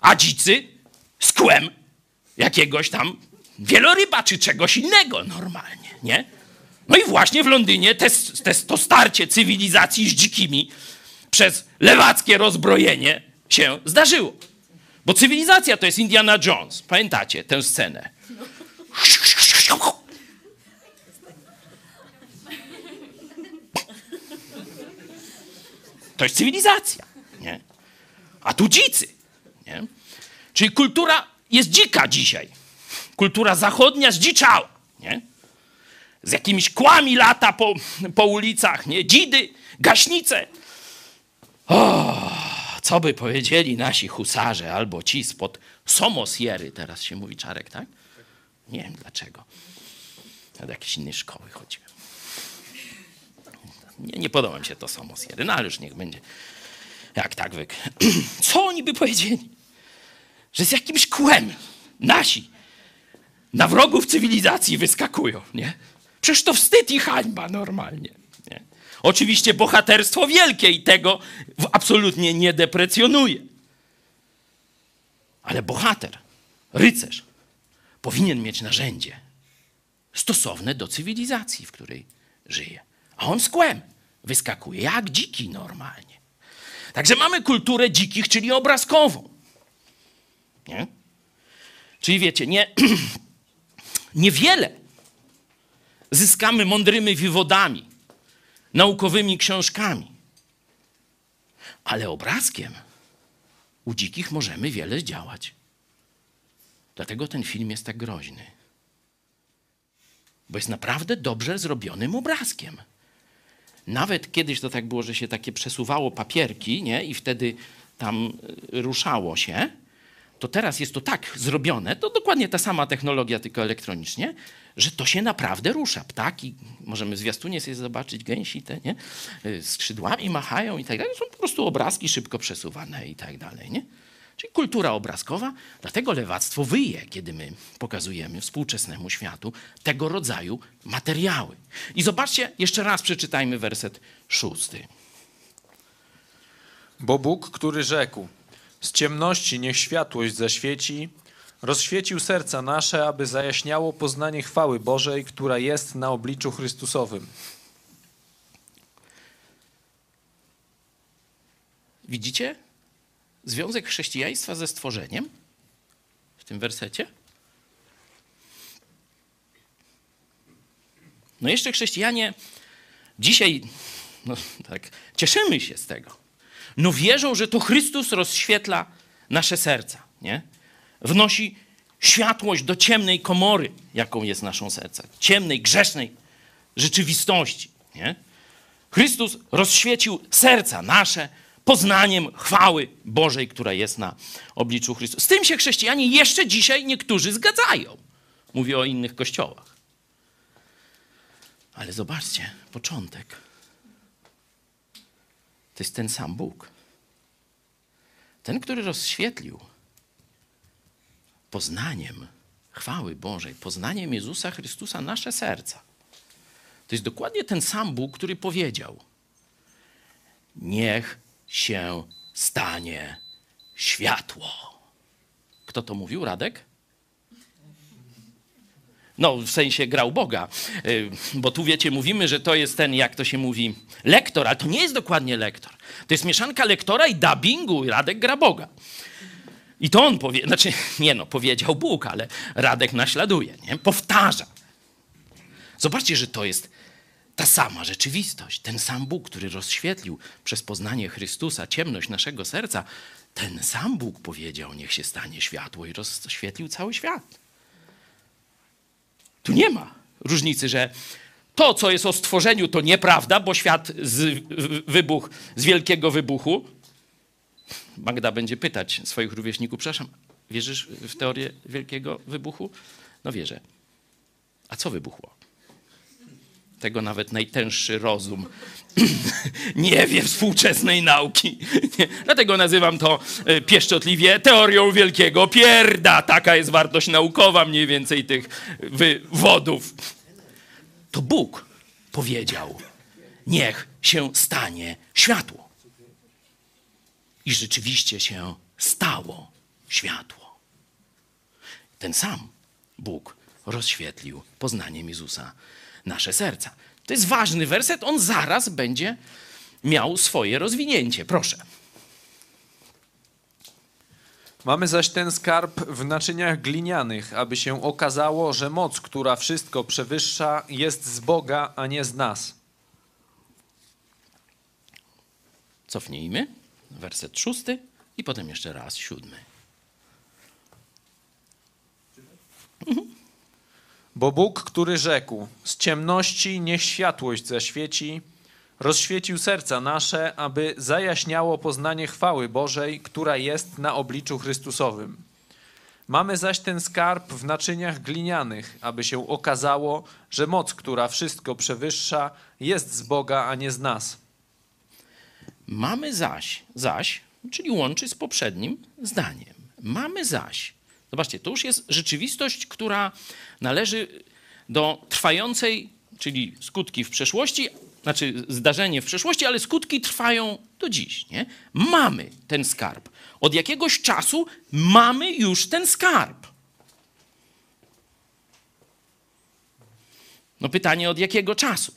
A dzicy z kłem jakiegoś tam wieloryba czy czegoś innego normalnie, nie? No i właśnie w Londynie te, te, to starcie cywilizacji z dzikimi przez lewackie rozbrojenie się zdarzyło. Bo cywilizacja to jest Indiana Jones. Pamiętacie tę scenę? To jest cywilizacja. Nie? A tu dzicy. Nie? Czyli kultura jest dzika dzisiaj. Kultura zachodnia zdziczała. Nie? Z jakimiś kłami lata po, po ulicach. Nie? Dzidy, gaśnice. O, co by powiedzieli nasi husarze albo ci spod Somosiery, teraz się mówi Czarek, tak? Nie wiem dlaczego. Do jakiejś innej szkoły chodziłem. Nie, nie podoba mi się to Somosiery, no ale już niech będzie jak tak wyk. Co oni by powiedzieli? Że z jakimś kłem nasi na wrogów cywilizacji wyskakują, nie? Przecież to wstyd i hańba normalnie. Oczywiście bohaterstwo wielkie i tego absolutnie nie deprecjonuje. Ale bohater, rycerz, powinien mieć narzędzie stosowne do cywilizacji, w której żyje. A on z kłem wyskakuje, jak dziki normalnie. Także mamy kulturę dzikich, czyli obrazkową. Nie? Czyli wiecie, nie, niewiele zyskamy mądrymi wywodami, naukowymi książkami, ale obrazkiem u dzikich możemy wiele zdziałać. Dlatego ten film jest tak groźny. Bo jest naprawdę dobrze zrobionym obrazkiem. Nawet kiedyś to tak było, że się takie przesuwało papierki, nie? I wtedy tam y, ruszało się. To teraz jest to tak zrobione, to dokładnie ta sama technologia, tylko elektronicznie, że to się naprawdę rusza. Ptaki, możemy zwiastunie sobie zobaczyć, gęsi te, nie? Y, skrzydłami machają i tak dalej. Są po prostu obrazki szybko przesuwane i tak dalej, nie? Czyli kultura obrazkowa, dlatego lewactwo wyje, kiedy my pokazujemy współczesnemu światu tego rodzaju materiały. I zobaczcie, jeszcze raz przeczytajmy werset szósty. Bo Bóg, który rzekł, z ciemności niech światłość zaświeci, rozświecił serca nasze, aby zajaśniało poznanie chwały Bożej, która jest na obliczu Chrystusowym. Widzicie? związek chrześcijaństwa ze stworzeniem w tym wersecie? No jeszcze chrześcijanie dzisiaj, no tak, cieszymy się z tego. No wierzą, że to Chrystus rozświetla nasze serca, nie? Wnosi światłość do ciemnej komory, jaką jest naszą serce, ciemnej, grzesznej rzeczywistości, nie? Chrystus rozświecił serca nasze, poznaniem chwały Bożej, która jest na obliczu Chrystusa. Z tym się chrześcijanie jeszcze dzisiaj niektórzy zgadzają. Mówię o innych kościołach. Ale zobaczcie, początek. To jest ten sam Bóg. Ten, który rozświetlił poznaniem chwały Bożej, poznaniem Jezusa Chrystusa nasze serca. To jest dokładnie ten sam Bóg, który powiedział: Niech się stanie światło. Kto to mówił? Radek? No, w sensie grał Boga. Y, Bo tu wiecie, mówimy, że to jest ten, jak to się mówi, lektor, ale to nie jest dokładnie lektor. To jest mieszanka lektora i dubbingu. Radek gra Boga. I to on powie, znaczy, nie no, powiedział Bóg, ale Radek naśladuje, nie? Powtarza. Zobaczcie, że to jest ta sama rzeczywistość, ten sam Bóg, który rozświetlił przez poznanie Chrystusa ciemność naszego serca, ten sam Bóg powiedział: Niech się stanie światło i rozświetlił cały świat. Tu nie ma różnicy, że to, co jest o stworzeniu, to nieprawda, bo świat z, w- wybuchł z wielkiego wybuchu. Magda będzie pytać swoich rówieśników: Przepraszam, wierzysz w teorię wielkiego wybuchu? No wierzę. A co wybuchło? Tego nawet najtęższy rozum nie wie współczesnej nauki. Dlatego nazywam to e, pieszczotliwie teorią wielkiego pierda. Taka jest wartość naukowa mniej więcej tych wywodów. To Bóg powiedział, niech się stanie światło. I rzeczywiście się stało światło. Ten sam Bóg rozświetlił poznaniem Jezusa nasze serca. To jest ważny werset, on zaraz będzie miał swoje rozwinięcie. Proszę. Mamy zaś ten skarb w naczyniach glinianych, aby się okazało, że moc, która wszystko przewyższa, jest z Boga, a nie z nas. Cofnijmy. Werset szósty i potem jeszcze raz siódmy. Bo Bóg, który rzekł: Z ciemności niech światłość zaświeci, rozświecił serca nasze, aby zajaśniało poznanie chwały Bożej, która jest na obliczu Chrystusowym. Mamy zaś ten skarb w naczyniach glinianych, aby się okazało, że moc, która wszystko przewyższa, jest z Boga, a nie z nas. Mamy zaś, zaś, czyli łączy z poprzednim zdaniem. Mamy zaś. Zobaczcie, to już jest rzeczywistość, która należy do trwającej, czyli skutki w przeszłości, znaczy zdarzenie w przeszłości, ale skutki trwają do dziś. Nie? Mamy ten skarb. Od jakiegoś czasu mamy już ten skarb. No pytanie, od jakiego czasu?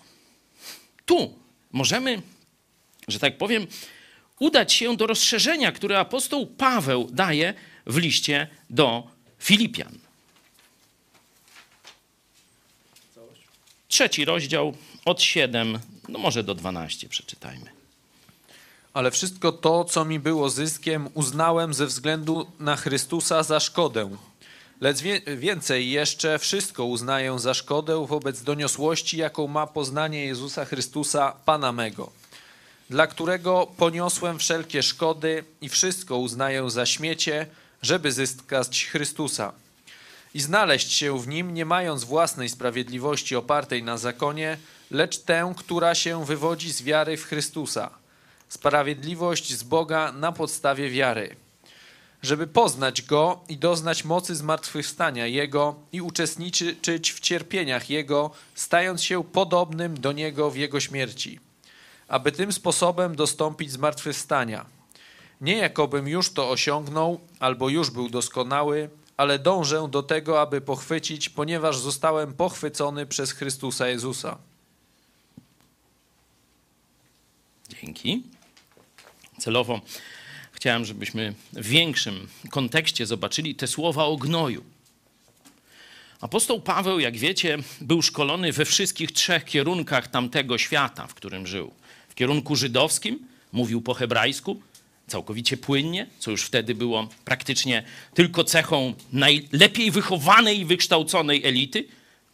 Tu możemy że tak powiem, udać się do rozszerzenia, które apostoł Paweł daje w liście do Filipian. Trzeci rozdział od 7, no może do 12 przeczytajmy. Ale wszystko to, co mi było zyskiem, uznałem ze względu na Chrystusa za szkodę. Lecz wie, więcej jeszcze wszystko uznaję za szkodę wobec doniosłości, jaką ma poznanie Jezusa Chrystusa, Pana mego, dla którego poniosłem wszelkie szkody i wszystko uznaję za śmiecie, żeby zyskać Chrystusa i znaleźć się w nim, nie mając własnej sprawiedliwości opartej na zakonie, lecz tę, która się wywodzi z wiary w Chrystusa. Sprawiedliwość z Boga na podstawie wiary. Żeby poznać Go i doznać mocy zmartwychwstania Jego i uczestniczyć w cierpieniach Jego, stając się podobnym do Niego w Jego śmierci. Aby tym sposobem dostąpić zmartwychwstania. Nie jakobym już to osiągnął, albo już był doskonały, ale dążę do tego, aby pochwycić, ponieważ zostałem pochwycony przez Chrystusa Jezusa. Dzięki. Celowo chciałem, żebyśmy w większym kontekście zobaczyli te słowa o gnoju. Apostoł Paweł, jak wiecie, był szkolony we wszystkich trzech kierunkach tamtego świata, w którym żył. W kierunku żydowskim mówił po hebrajsku, całkowicie płynnie, co już wtedy było praktycznie tylko cechą najlepiej wychowanej i wykształconej elity,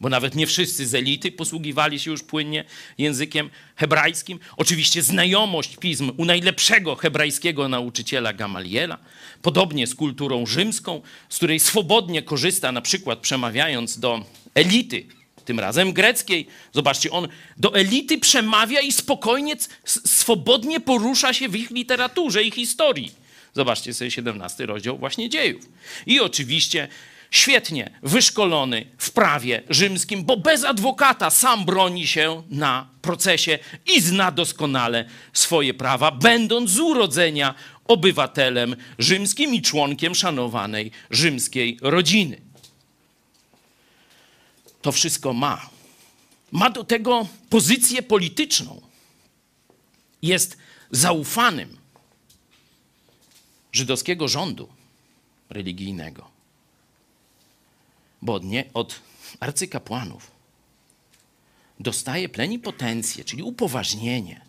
bo nawet nie wszyscy z elity posługiwali się już płynnie językiem hebrajskim. Oczywiście znajomość pism u najlepszego hebrajskiego nauczyciela Gamaliela, podobnie z kulturą rzymską, z której swobodnie korzysta, na przykład przemawiając do elity, tym razem greckiej. Zobaczcie, on do elity przemawia i spokojnie, swobodnie porusza się w ich literaturze i historii. Zobaczcie sobie 17 rozdział właśnie dziejów. I oczywiście świetnie wyszkolony w prawie rzymskim, bo bez adwokata sam broni się na procesie i zna doskonale swoje prawa, będąc z urodzenia obywatelem rzymskim i członkiem szanowanej rzymskiej rodziny. To wszystko ma. Ma do tego pozycję polityczną. Jest zaufanym żydowskiego rządu religijnego. Bo od, nie, od arcykapłanów dostaje plenipotencję, czyli upoważnienie,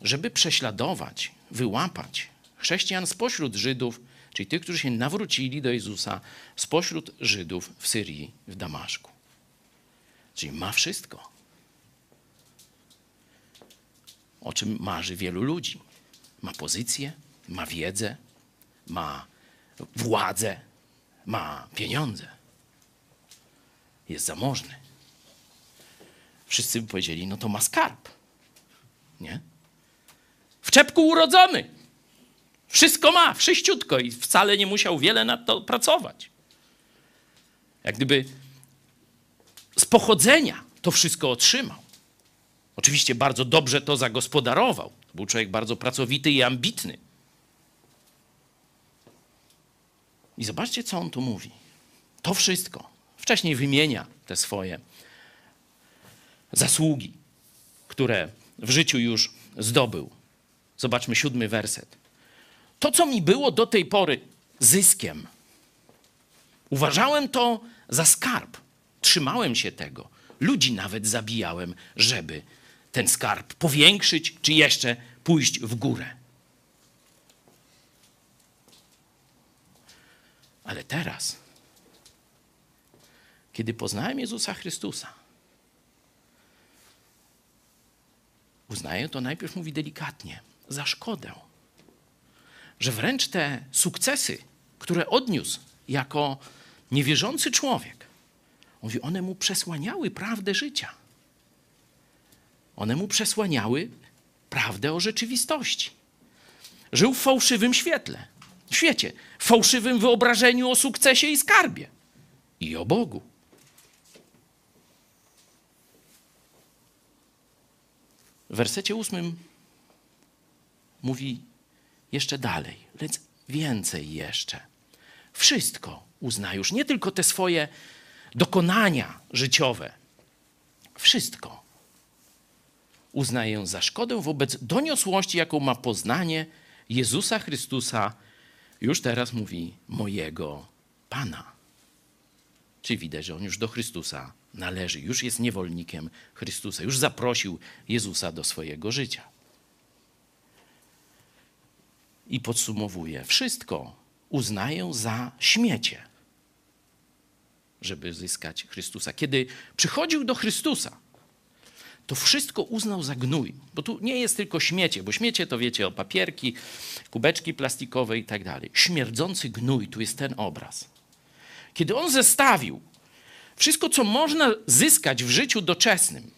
żeby prześladować, wyłapać chrześcijan spośród Żydów, czyli tych, którzy się nawrócili do Jezusa, spośród Żydów w Syrii, w Damaszku. Czyli ma wszystko. O czym marzy wielu ludzi. Ma pozycję, ma wiedzę, ma władzę, ma pieniądze. Jest zamożny. Wszyscy by powiedzieli, no to ma skarb. Nie? W czepku urodzony. Wszystko ma, wszyściutko i wcale nie musiał wiele nad to pracować. Jak gdyby z pochodzenia to wszystko otrzymał. Oczywiście bardzo dobrze to zagospodarował. Był człowiek bardzo pracowity i ambitny. I zobaczcie, co on tu mówi. To wszystko. Wcześniej wymienia te swoje zasługi, które w życiu już zdobył. Zobaczmy siódmy werset. To, co mi było do tej pory zyskiem, uważałem to za skarb. Trzymałem się tego. Ludzi nawet zabijałem, żeby ten skarb powiększyć, czy jeszcze pójść w górę. Ale teraz, kiedy poznałem Jezusa Chrystusa, uznaję to najpierw, mówi delikatnie, za szkodę, że wręcz te sukcesy, które odniósł jako niewierzący człowiek, mówi, one mu przesłaniały prawdę życia. One mu przesłaniały prawdę o rzeczywistości. Żył w fałszywym świetle, świecie, w fałszywym wyobrażeniu o sukcesie i skarbie i o Bogu. W wersecie ósmym mówi jeszcze dalej, lecz więcej jeszcze. Wszystko uzna już, nie tylko te swoje dokonania życiowe. Wszystko uznaję za szkodę wobec doniosłości, jaką ma poznanie Jezusa Chrystusa, już teraz mówi mojego Pana. Czyli widać, że on już do Chrystusa należy, już jest niewolnikiem Chrystusa, już zaprosił Jezusa do swojego życia. I podsumowuje: Wszystko uznaję za śmiecie, żeby zyskać Chrystusa. Kiedy przychodził do Chrystusa, to wszystko uznał za gnój. Bo tu nie jest tylko śmiecie, bo śmiecie to wiecie o papierki, kubeczki plastikowe i tak dalej. Śmierdzący gnój, tu jest ten obraz. Kiedy on zestawił wszystko, co można zyskać w życiu doczesnym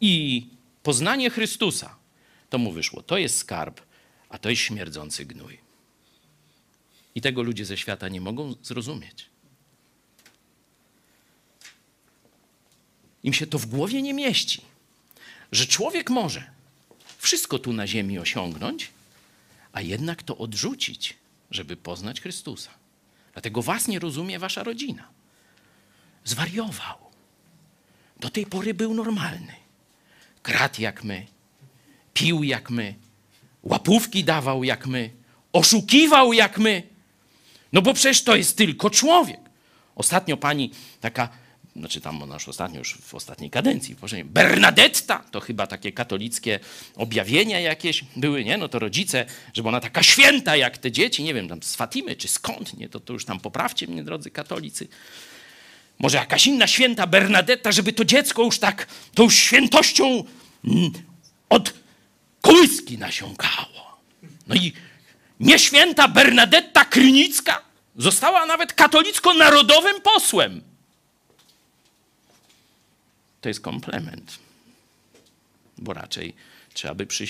i poznanie Chrystusa, to mu wyszło, to jest skarb, a to jest śmierdzący gnój. I tego ludzie ze świata nie mogą zrozumieć. Im się to w głowie nie mieści, że człowiek może wszystko tu na ziemi osiągnąć, a jednak to odrzucić, żeby poznać Chrystusa. Dlatego was nie rozumie wasza rodzina. Zwariował. Do tej pory był normalny. Kradł jak my, pił jak my, łapówki dawał jak my, oszukiwał jak my. No bo przecież to jest tylko człowiek. Ostatnio pani taka znaczy tam ona już ostatnio, już w ostatniej kadencji, Bernadetta, to chyba takie katolickie objawienia jakieś były, nie? No to rodzice, żeby ona taka święta jak te dzieci, nie wiem, tam z Fatimy czy skąd, nie? To, to już tam poprawcie mnie, drodzy katolicy. Może jakaś inna święta Bernadetta, żeby to dziecko już tak, tą świętością mm, od kołyski nasiąkało. No i nieświęta Bernadetta Krynicka została nawet katolicko-narodowym posłem to jest komplement. Bo raczej trzeba by przy,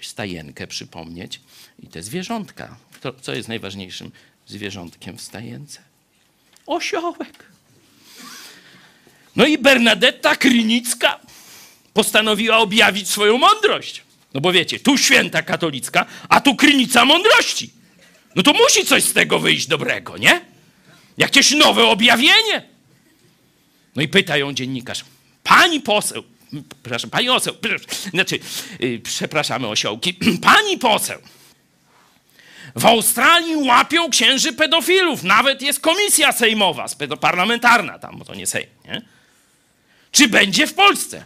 stajenkę przypomnieć i te zwierzątka. To, co jest najważniejszym zwierzątkiem w stajence? Osiołek. No i Bernadetta Krynicka postanowiła objawić swoją mądrość. No bo wiecie, tu święta katolicka, a tu krynica mądrości. No to musi coś z tego wyjść dobrego, nie? Jakieś nowe objawienie. No i pyta ją dziennikarz, pani poseł, przepraszam, pani oseł, znaczy, yy, przepraszamy osiołki, pani poseł, w Australii łapią księży pedofilów, nawet jest komisja sejmowa, parlamentarna tam, bo to nie sejm, nie? Czy będzie w Polsce?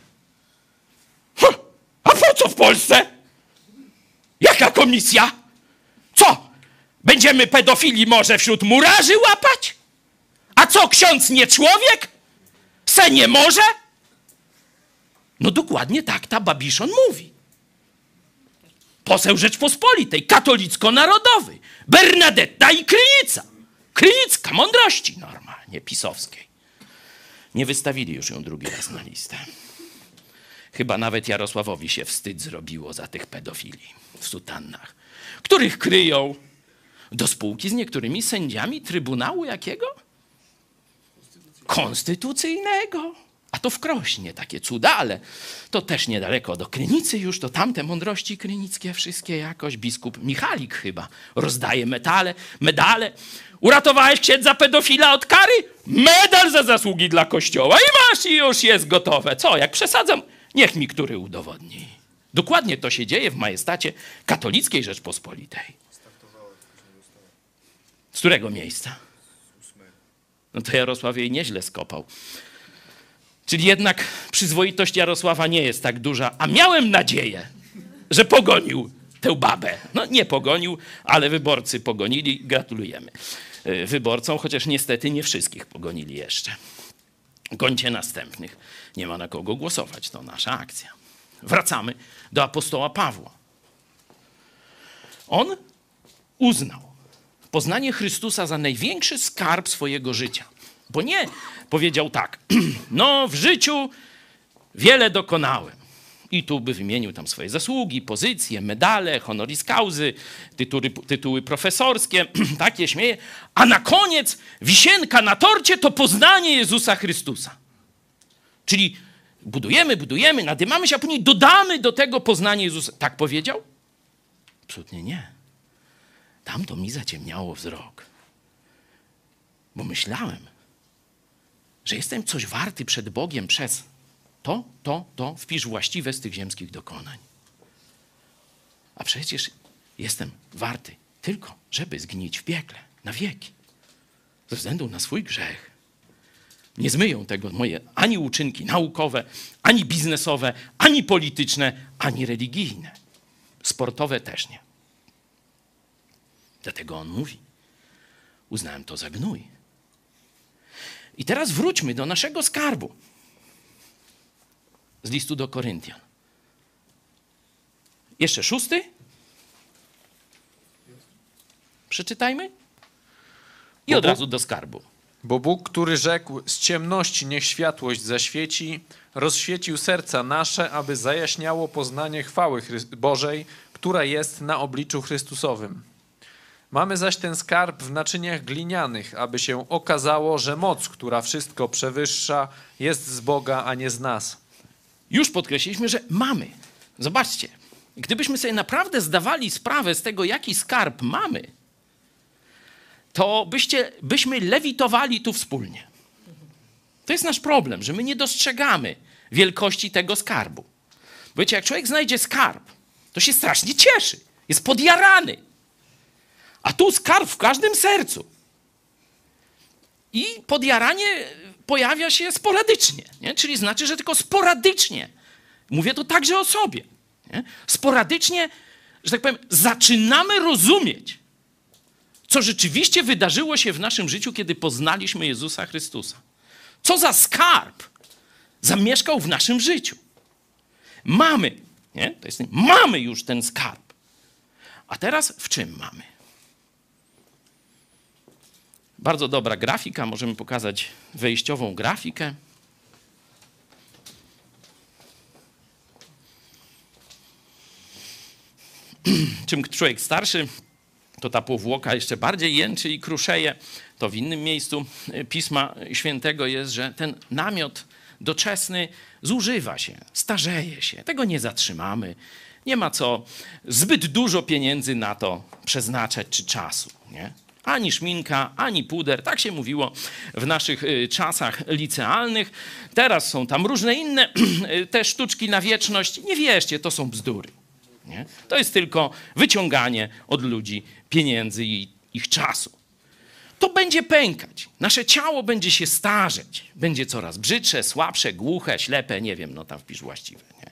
Huh, a po co w Polsce? Jaka komisja? Co? Będziemy pedofili może wśród murarzy łapać? A co, ksiądz nie człowiek? Se nie może? No dokładnie tak ta Babiszon mówi. Poseł Rzeczpospolitej, katolicko-narodowy, Bernadetta i Krynica. Krynicka mądrości normalnie pisowskiej. Nie wystawili już ją drugi raz na listę. Chyba nawet Jarosławowi się wstyd zrobiło za tych pedofili w sutannach, których kryją do spółki z niektórymi sędziami Trybunału jakiego? Konstytucyjnego. A to w Krośnie takie cuda, ale to też niedaleko do Krynicy już, to tamte mądrości krynickie wszystkie jakoś. Biskup Michalik chyba rozdaje metale, medale. Uratowałeś księdza pedofila od kary? Medal za zasługi dla Kościoła i masz i już jest gotowe. Co, jak przesadzam? Niech mi który udowodni. Dokładnie to się dzieje w majestacie katolickiej Rzeczpospolitej. Z którego miejsca? No to Jarosław jej nieźle skopał. Czyli jednak przyzwoitość Jarosława nie jest tak duża, a miałem nadzieję, że pogonił tę babę. No nie pogonił, ale wyborcy pogonili. Gratulujemy y, wyborcom, chociaż niestety nie wszystkich pogonili jeszcze. Gońcie następnych. Nie ma na kogo głosować, to nasza akcja. Wracamy do apostoła Pawła. On uznał poznanie Chrystusa za największy skarb swojego życia. Bo nie powiedział tak, no w życiu wiele dokonałem. I tu by wymienił tam swoje zasługi, pozycje, medale, honoris cauzy, tytuły, tytuły profesorskie, takie śmieje. A na koniec wisienka na torcie to poznanie Jezusa Chrystusa. Czyli budujemy, budujemy, nadymamy się, a później dodamy do tego poznanie Jezusa. Tak powiedział? Absolutnie nie. Tam to mi zaciemniało wzrok. Bo myślałem, że jestem coś warty przed Bogiem przez to, to, to, wpisz właściwe z tych ziemskich dokonań. A przecież jestem warty tylko, żeby zgnić w piekle na wieki. Ze względu na swój grzech. Nie zmyją tego moje ani uczynki naukowe, ani biznesowe, ani polityczne, ani religijne. Sportowe też nie. Dlatego on mówi: Uznałem to za gnój. I teraz wróćmy do naszego skarbu z listu do Koryntian. Jeszcze szósty? Przeczytajmy. I od razu do skarbu. Bo Bóg, który rzekł, z ciemności niech światłość zaświeci, rozświecił serca nasze, aby zajaśniało poznanie chwały Bożej, która jest na obliczu Chrystusowym. Mamy zaś ten skarb w naczyniach glinianych, aby się okazało, że moc, która wszystko przewyższa, jest z Boga, a nie z nas. Już podkreśliliśmy, że mamy. Zobaczcie, gdybyśmy sobie naprawdę zdawali sprawę z tego, jaki skarb mamy, to byście, byśmy lewitowali tu wspólnie. To jest nasz problem, że my nie dostrzegamy wielkości tego skarbu. Wiecie, jak człowiek znajdzie skarb, to się strasznie cieszy. Jest podjarany. A tu skarb w każdym sercu. I podjaranie pojawia się sporadycznie, nie? czyli znaczy, że tylko sporadycznie. Mówię to także o sobie. Nie? Sporadycznie, że tak powiem, zaczynamy rozumieć, co rzeczywiście wydarzyło się w naszym życiu, kiedy poznaliśmy Jezusa Chrystusa. Co za skarb zamieszkał w naszym życiu. Mamy, nie? To jest, mamy już ten skarb. A teraz w czym mamy? Bardzo dobra grafika, możemy pokazać wejściową grafikę. Czym człowiek starszy, to ta powłoka jeszcze bardziej jęczy i kruszeje. To w innym miejscu Pisma Świętego jest, że ten namiot doczesny zużywa się, starzeje się. Tego nie zatrzymamy. Nie ma co zbyt dużo pieniędzy na to przeznaczać czy czasu. Nie? Ani szminka, ani puder. Tak się mówiło w naszych y, czasach licealnych. Teraz są tam różne inne y, te sztuczki na wieczność. Nie wierzcie, to są bzdury. Nie? To jest tylko wyciąganie od ludzi pieniędzy i ich czasu. To będzie pękać. Nasze ciało będzie się starzeć. Będzie coraz brzydsze, słabsze, głuche, ślepe, nie wiem, no tam wpisz właściwe. Nie?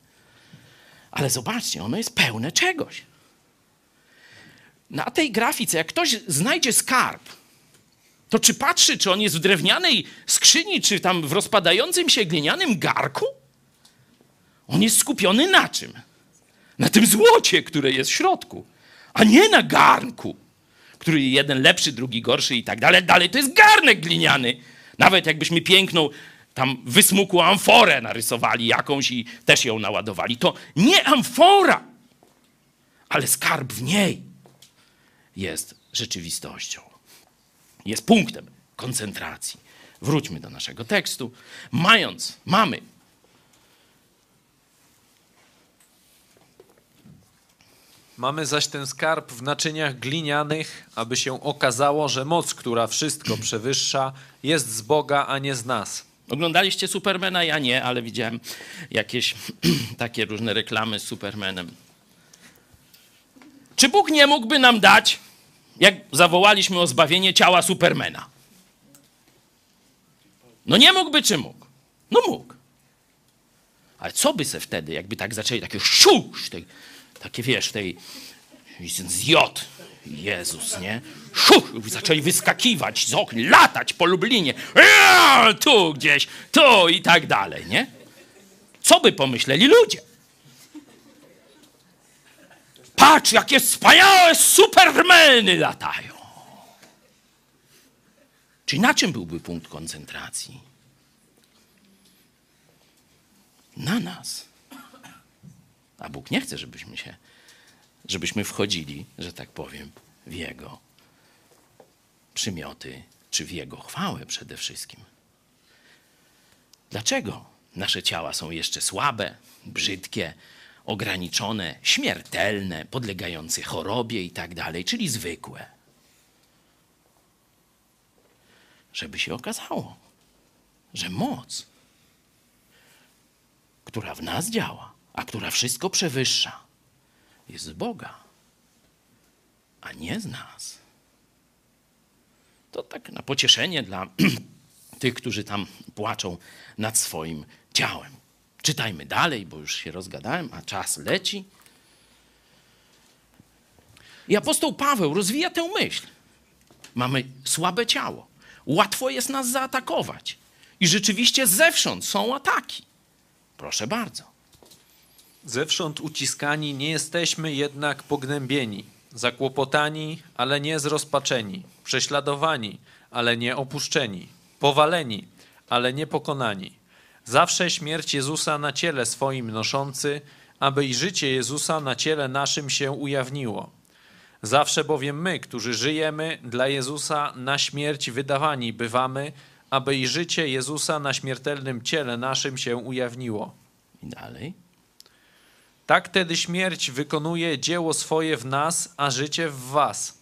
Ale zobaczcie, ono jest pełne czegoś. Na tej grafice, jak ktoś znajdzie skarb, to czy patrzy, czy on jest w drewnianej skrzyni, czy tam w rozpadającym się glinianym garku? On jest skupiony na czym? Na tym złocie, które jest w środku, a nie na garnku, który jeden lepszy, drugi gorszy i tak dalej. Dalej to jest garnek gliniany. Nawet jakbyśmy piękną tam wysmukłą amforę narysowali jakąś i też ją naładowali, to nie amfora, ale skarb w niej jest rzeczywistością. Jest punktem koncentracji. Wróćmy do naszego tekstu. Mając, mamy Mamy zaś ten skarb w naczyniach glinianych, aby się okazało, że moc, która wszystko przewyższa, jest z Boga, a nie z nas. Oglądaliście Supermana? Ja nie, ale widziałem jakieś takie różne reklamy z Supermanem. Czy Bóg nie mógłby nam dać, jak zawołaliśmy o zbawienie ciała Supermana? No nie mógłby, czy mógł? No mógł. Ale co by se wtedy, jakby tak zaczęli takie szusz, tej, takie wiesz, tej z Jezus, nie? Szuch, zaczęli wyskakiwać z okna, latać po Lublinie, Eee, tu gdzieś, tu i tak dalej, nie? Co by pomyśleli ludzie? Patrz, jakie wspaniałe supermeny latają. Czyli na czym byłby punkt koncentracji? Na nas. A Bóg nie chce, żebyśmy się, żebyśmy wchodzili, że tak powiem, w Jego przymioty, czy w Jego chwałę przede wszystkim. Dlaczego nasze ciała są jeszcze słabe, brzydkie, ograniczone, śmiertelne, podlegające chorobie i tak dalej, czyli zwykłe? Żeby się okazało, że moc, która w nas działa, a która wszystko przewyższa, jest z Boga, a nie z nas. To tak na pocieszenie dla tych, którzy tam płaczą nad swoim ciałem. Czytajmy dalej, bo już się rozgadałem, a czas leci. I apostoł Paweł rozwija tę myśl. Mamy słabe ciało. Łatwo jest nas zaatakować. I rzeczywiście zewsząd są ataki. Proszę bardzo. Zewsząd uciskani nie jesteśmy jednak pognębieni, zakłopotani, ale nie zrozpaczeni, prześladowani, ale nie opuszczeni, powaleni, ale nie pokonani. Zawsze śmierć Jezusa na ciele swoim noszący, aby i życie Jezusa na ciele naszym się ujawniło. Zawsze bowiem my, którzy żyjemy dla Jezusa, na śmierć wydawani bywamy, aby i życie Jezusa na śmiertelnym ciele naszym się ujawniło. I dalej. Tak tedy śmierć wykonuje dzieło swoje w nas, a życie w was.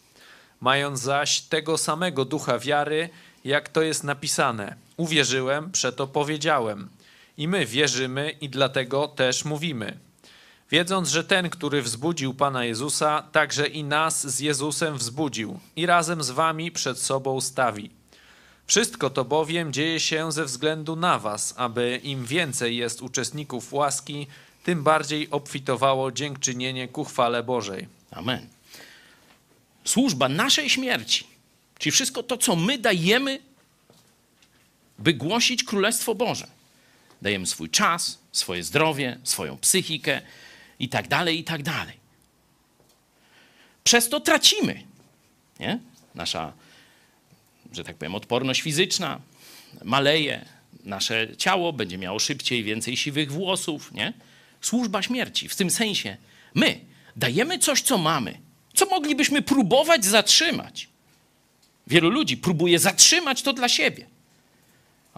Mając zaś tego samego ducha wiary, jak to jest napisane. Uwierzyłem, przeto powiedziałem. I my wierzymy i dlatego też mówimy. Wiedząc, że ten, który wzbudził Pana Jezusa, także i nas z Jezusem wzbudził i razem z wami przed sobą stawi. Wszystko to bowiem dzieje się ze względu na was, aby im więcej jest uczestników łaski, tym bardziej obfitowało dziękczynienie ku chwale Bożej. Amen. Służba naszej śmierci, czyli wszystko to, co my dajemy, by głosić Królestwo Boże. Dajemy swój czas, swoje zdrowie, swoją psychikę i tak dalej, i tak dalej. Przez to tracimy. Nie? Nasza, że tak powiem, odporność fizyczna maleje, nasze ciało będzie miało szybciej więcej siwych włosów, nie? służba śmierci. W tym sensie my dajemy coś, co mamy, co moglibyśmy próbować zatrzymać. Wielu ludzi próbuje zatrzymać to dla siebie.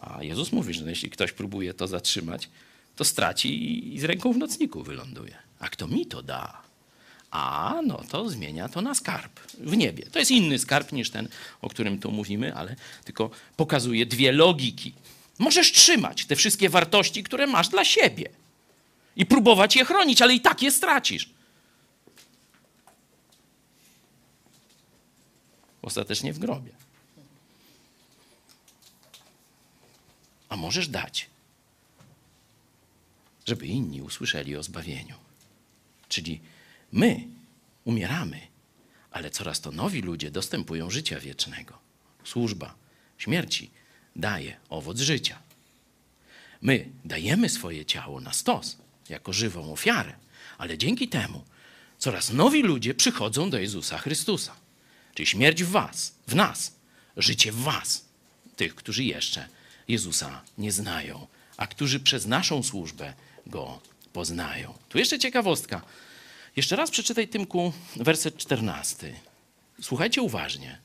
A Jezus mówi, że jeśli ktoś próbuje to zatrzymać, to straci i z ręką w nocniku wyląduje. A kto mi to da, A no to zmienia to na skarb w niebie. To jest inny skarb niż ten, o którym tu mówimy, ale tylko pokazuje dwie logiki. Możesz trzymać te wszystkie wartości, które masz dla siebie i próbować je chronić, ale i tak je stracisz. Ostatecznie w grobie. A możesz dać, żeby inni usłyszeli o zbawieniu. Czyli my umieramy, ale coraz to nowi ludzie dostępują życia wiecznego. Służba śmierci daje owoc życia. My dajemy swoje ciało na stos jako żywą ofiarę, ale dzięki temu coraz nowi ludzie przychodzą do Jezusa Chrystusa. Czyli śmierć w was, w nas, życie w was, tych, którzy jeszcze Jezusa nie znają, a którzy przez naszą służbę Go poznają. Tu jeszcze ciekawostka. Jeszcze raz przeczytaj Tymku werset 14. Słuchajcie uważnie.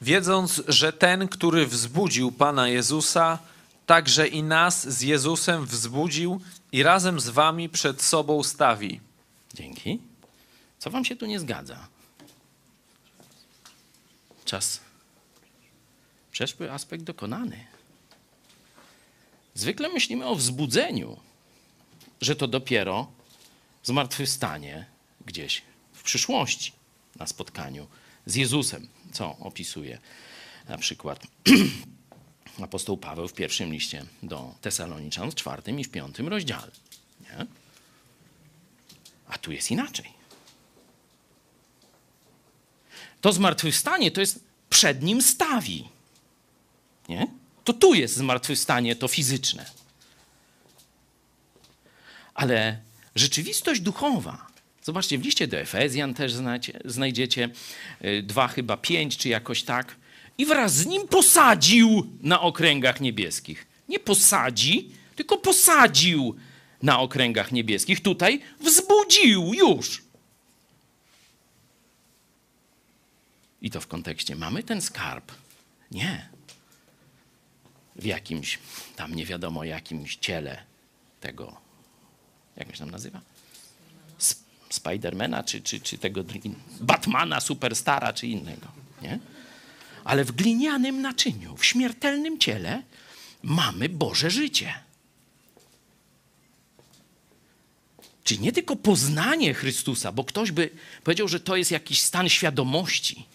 Wiedząc, że ten, który wzbudził Pana Jezusa, także i nas z Jezusem wzbudził i razem z wami przed sobą stawi. Dzięki. Co wam się tu nie zgadza? Czas. Przeszły aspekt dokonany. Zwykle myślimy o wzbudzeniu, że to dopiero zmartwychwstanie gdzieś w przyszłości na spotkaniu z Jezusem, co opisuje na przykład apostoł Paweł w pierwszym liście do Tesaloniczan w czwartym i w piątym rozdziale. Nie? A tu jest inaczej. To zmartwychwstanie to jest przed nim stawi. Nie? To tu jest zmartwychwstanie, to fizyczne. Ale rzeczywistość duchowa, zobaczcie, w liście do Efezjan też znacie, znajdziecie y, dwa chyba pięć, czy jakoś tak, i wraz z nim posadził na okręgach niebieskich. Nie posadzi, tylko posadził na okręgach niebieskich. Tutaj wzbudził już. I to w kontekście mamy ten skarb. Nie. W jakimś tam nie wiadomo jakimś ciele tego, jak się tam nazywa? Sp- Spidermana, czy, czy, czy tego Batmana, Superstara, czy innego. Nie? Ale w glinianym naczyniu, w śmiertelnym ciele mamy Boże życie. Czyli nie tylko poznanie Chrystusa, bo ktoś by powiedział, że to jest jakiś stan świadomości.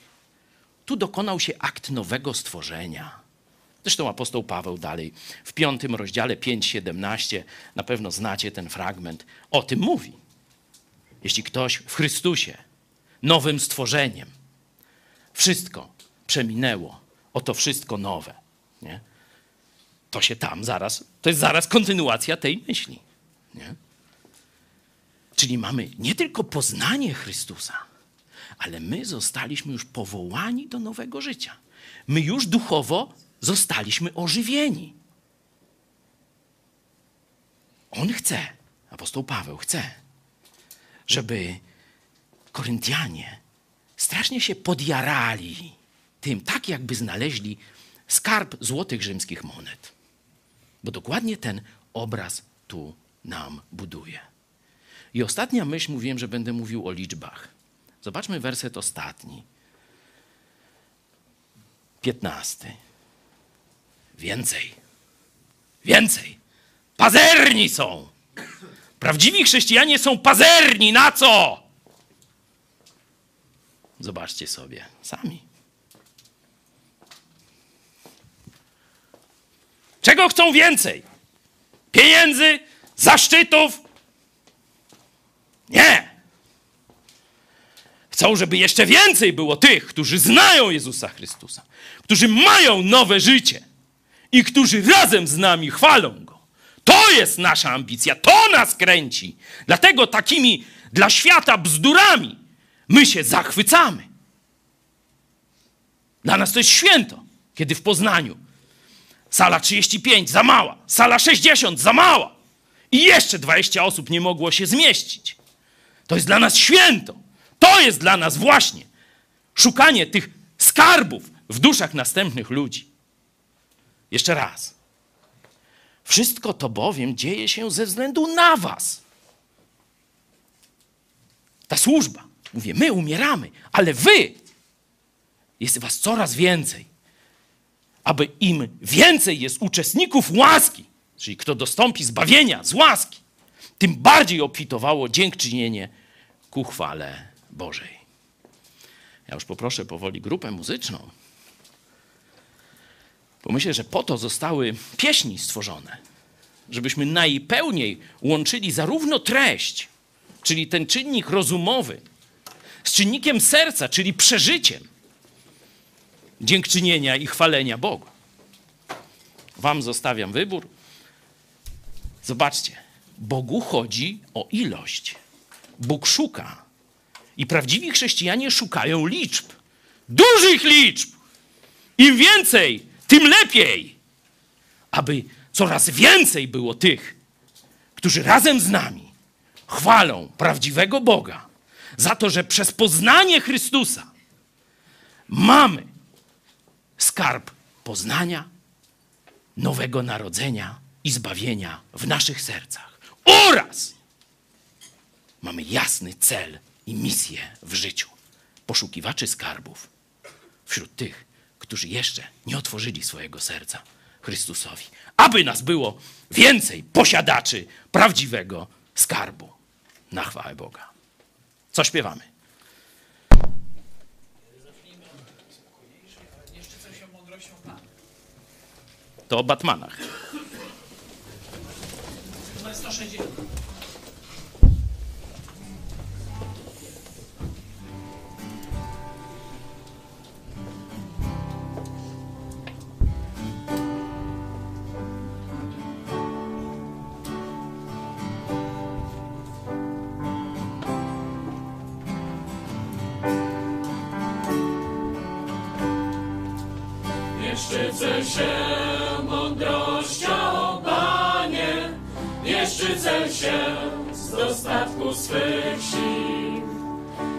Tu dokonał się akt nowego stworzenia. Zresztą apostoł Paweł dalej w piątym rozdziale 5:17, na pewno znacie ten fragment, o tym mówi. Jeśli ktoś w Chrystusie, nowym stworzeniem, wszystko przeminęło, oto wszystko nowe, nie? to się tam zaraz, to jest zaraz kontynuacja tej myśli. Nie? Czyli mamy nie tylko poznanie Chrystusa, ale my zostaliśmy już powołani do nowego życia. My już duchowo zostaliśmy ożywieni. On chce, apostoł Paweł chce, żeby Koryntianie strasznie się podjarali tym, tak jakby znaleźli skarb złotych rzymskich monet. Bo dokładnie ten obraz tu nam buduje. I ostatnia myśl, mówiłem, że będę mówił o liczbach. Zobaczmy werset ostatni. Piętnasty. Więcej. Więcej. Pazerni są. Prawdziwi chrześcijanie są pazerni. Na co? Zobaczcie sobie sami. Czego chcą więcej? Pieniędzy? Zaszczytów? Nie. Chcą, żeby jeszcze więcej było tych, którzy znają Jezusa Chrystusa, którzy mają nowe życie i którzy razem z nami chwalą Go. To jest nasza ambicja, to nas kręci. Dlatego takimi dla świata bzdurami my się zachwycamy. Dla nas to jest święto, kiedy w Poznaniu sala 35 za mała, sala 60 za mała i jeszcze 20 osób nie mogło się zmieścić. To jest dla nas święto. To jest dla nas właśnie szukanie tych skarbów w duszach następnych ludzi. Jeszcze raz. Wszystko to bowiem dzieje się ze względu na Was. Ta służba. Mówię, my umieramy, ale wy jest was coraz więcej. Aby im więcej jest uczestników łaski, czyli kto dostąpi zbawienia z łaski, tym bardziej obfitowało dziękczynienie ku chwale Bożej. Ja już poproszę powoli grupę muzyczną. Bo myślę, że po to zostały pieśni stworzone, żebyśmy najpełniej łączyli zarówno treść, czyli ten czynnik rozumowy, z czynnikiem serca, czyli przeżyciem dziękczynienia i chwalenia Bogu. Wam zostawiam wybór. Zobaczcie, Bogu chodzi o ilość. Bóg szuka. I prawdziwi chrześcijanie szukają liczb. Dużych liczb. Im więcej, tym lepiej. Aby coraz więcej było tych, którzy razem z nami chwalą prawdziwego Boga za to, że przez poznanie Chrystusa mamy skarb poznania, nowego narodzenia i zbawienia w naszych sercach. Oraz mamy jasny cel i misję w życiu poszukiwaczy skarbów wśród tych, którzy jeszcze nie otworzyli swojego serca Chrystusowi, aby nas było więcej posiadaczy prawdziwego skarbu na chwałę Boga. Co śpiewamy? To o Batmanach. Numer 160. się mądrością, Panie, nie szczycę się z dostatku swych sił.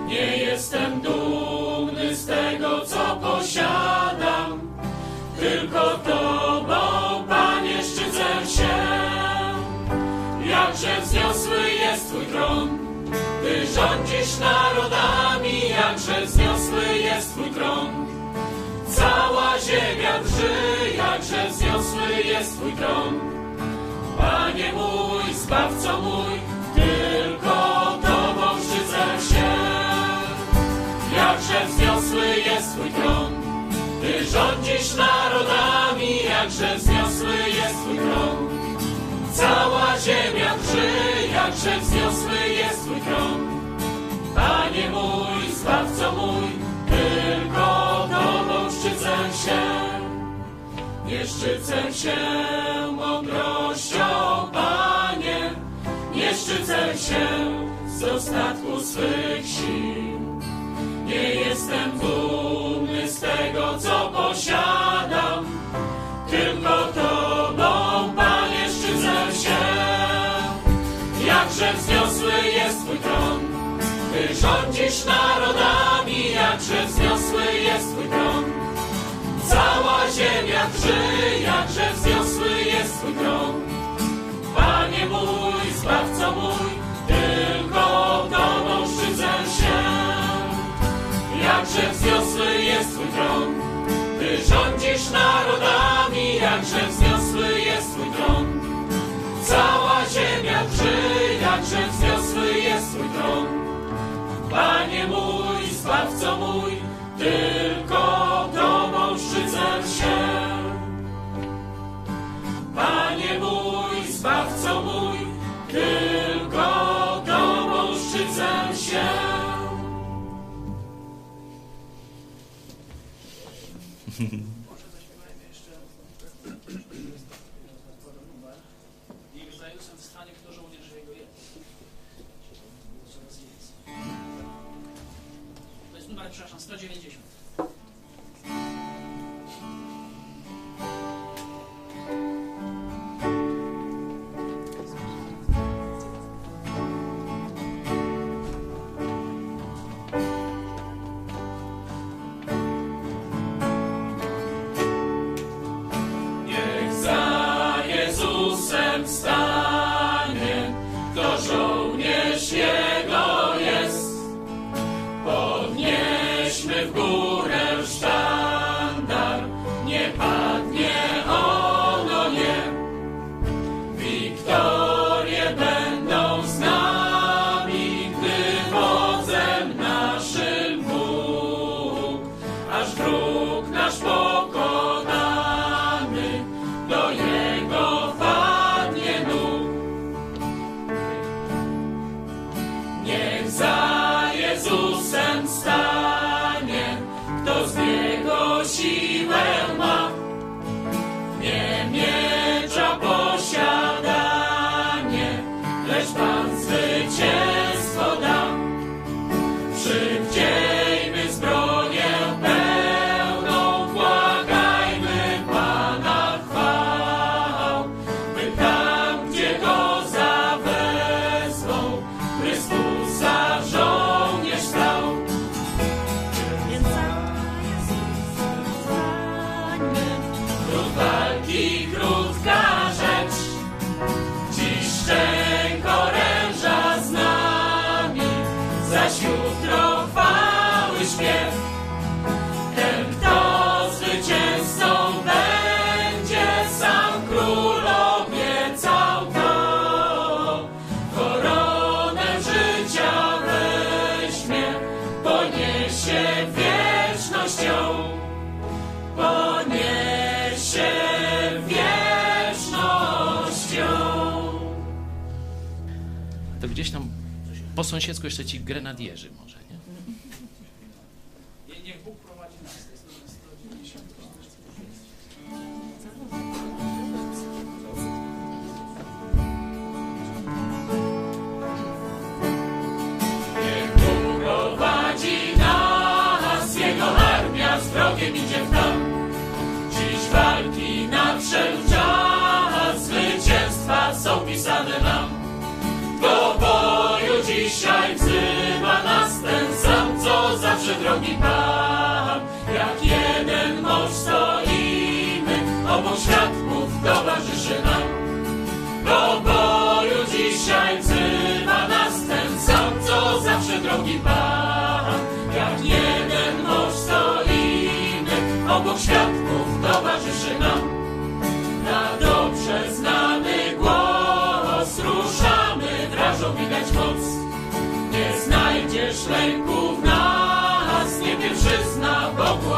Nie jestem dumny z tego, co posiadam, tylko Tobą, Panie, szczycę się. Jakże wzniosły jest Twój tron, Ty rządzisz narodami, jakże wzniosły jest Twój tron. Cała ziemia drży, jakże wzniosły jest Twój tron. Panie mój, Zbawco mój, tylko Tobą szczycę się. Jakże wzniosły jest Twój tron. Ty rządzisz narodami, jakże wzniosły jest Twój tron. Cała ziemia drży, jakże wzniosły jest Twój tron. Panie mój, Zbawco mój, się. Nie szczycę się mądrością, Panie, nie szczycę się z dostatku swych sił. Nie jestem dumny z tego, co posiadam, tylko Tobą, Panie, szczycę się. Jakże wzniosły jest Twój tron, Ty rządzisz narodami, jakże wzniosły jest Twój tron. Cała ziemia drży, jakże wzniosły jest Twój tron. Panie mój, Zbawco mój, tylko Tobą szczycę się. Jakże wzniosły jest Twój tron, Ty rządzisz narodami, jakże wzniosły jest Twój tron. Cała ziemia drży, jakże wzniosły jest Twój tron. Panie mój, Zbawco mój, tylko Panie mój, Zbawco mój, tylko Tobą szczycę się. Niech stanie, to żołnierz Jego sąsiedzku jeszcze ci grenadierzy drogi Pan. Jak jeden mąż stoimy, obok świadków towarzyszy nam. Na dobrze znany głos ruszamy, wrażą widać moc. Nie znajdziesz lęku w nas, nie pierwszyzna Bogu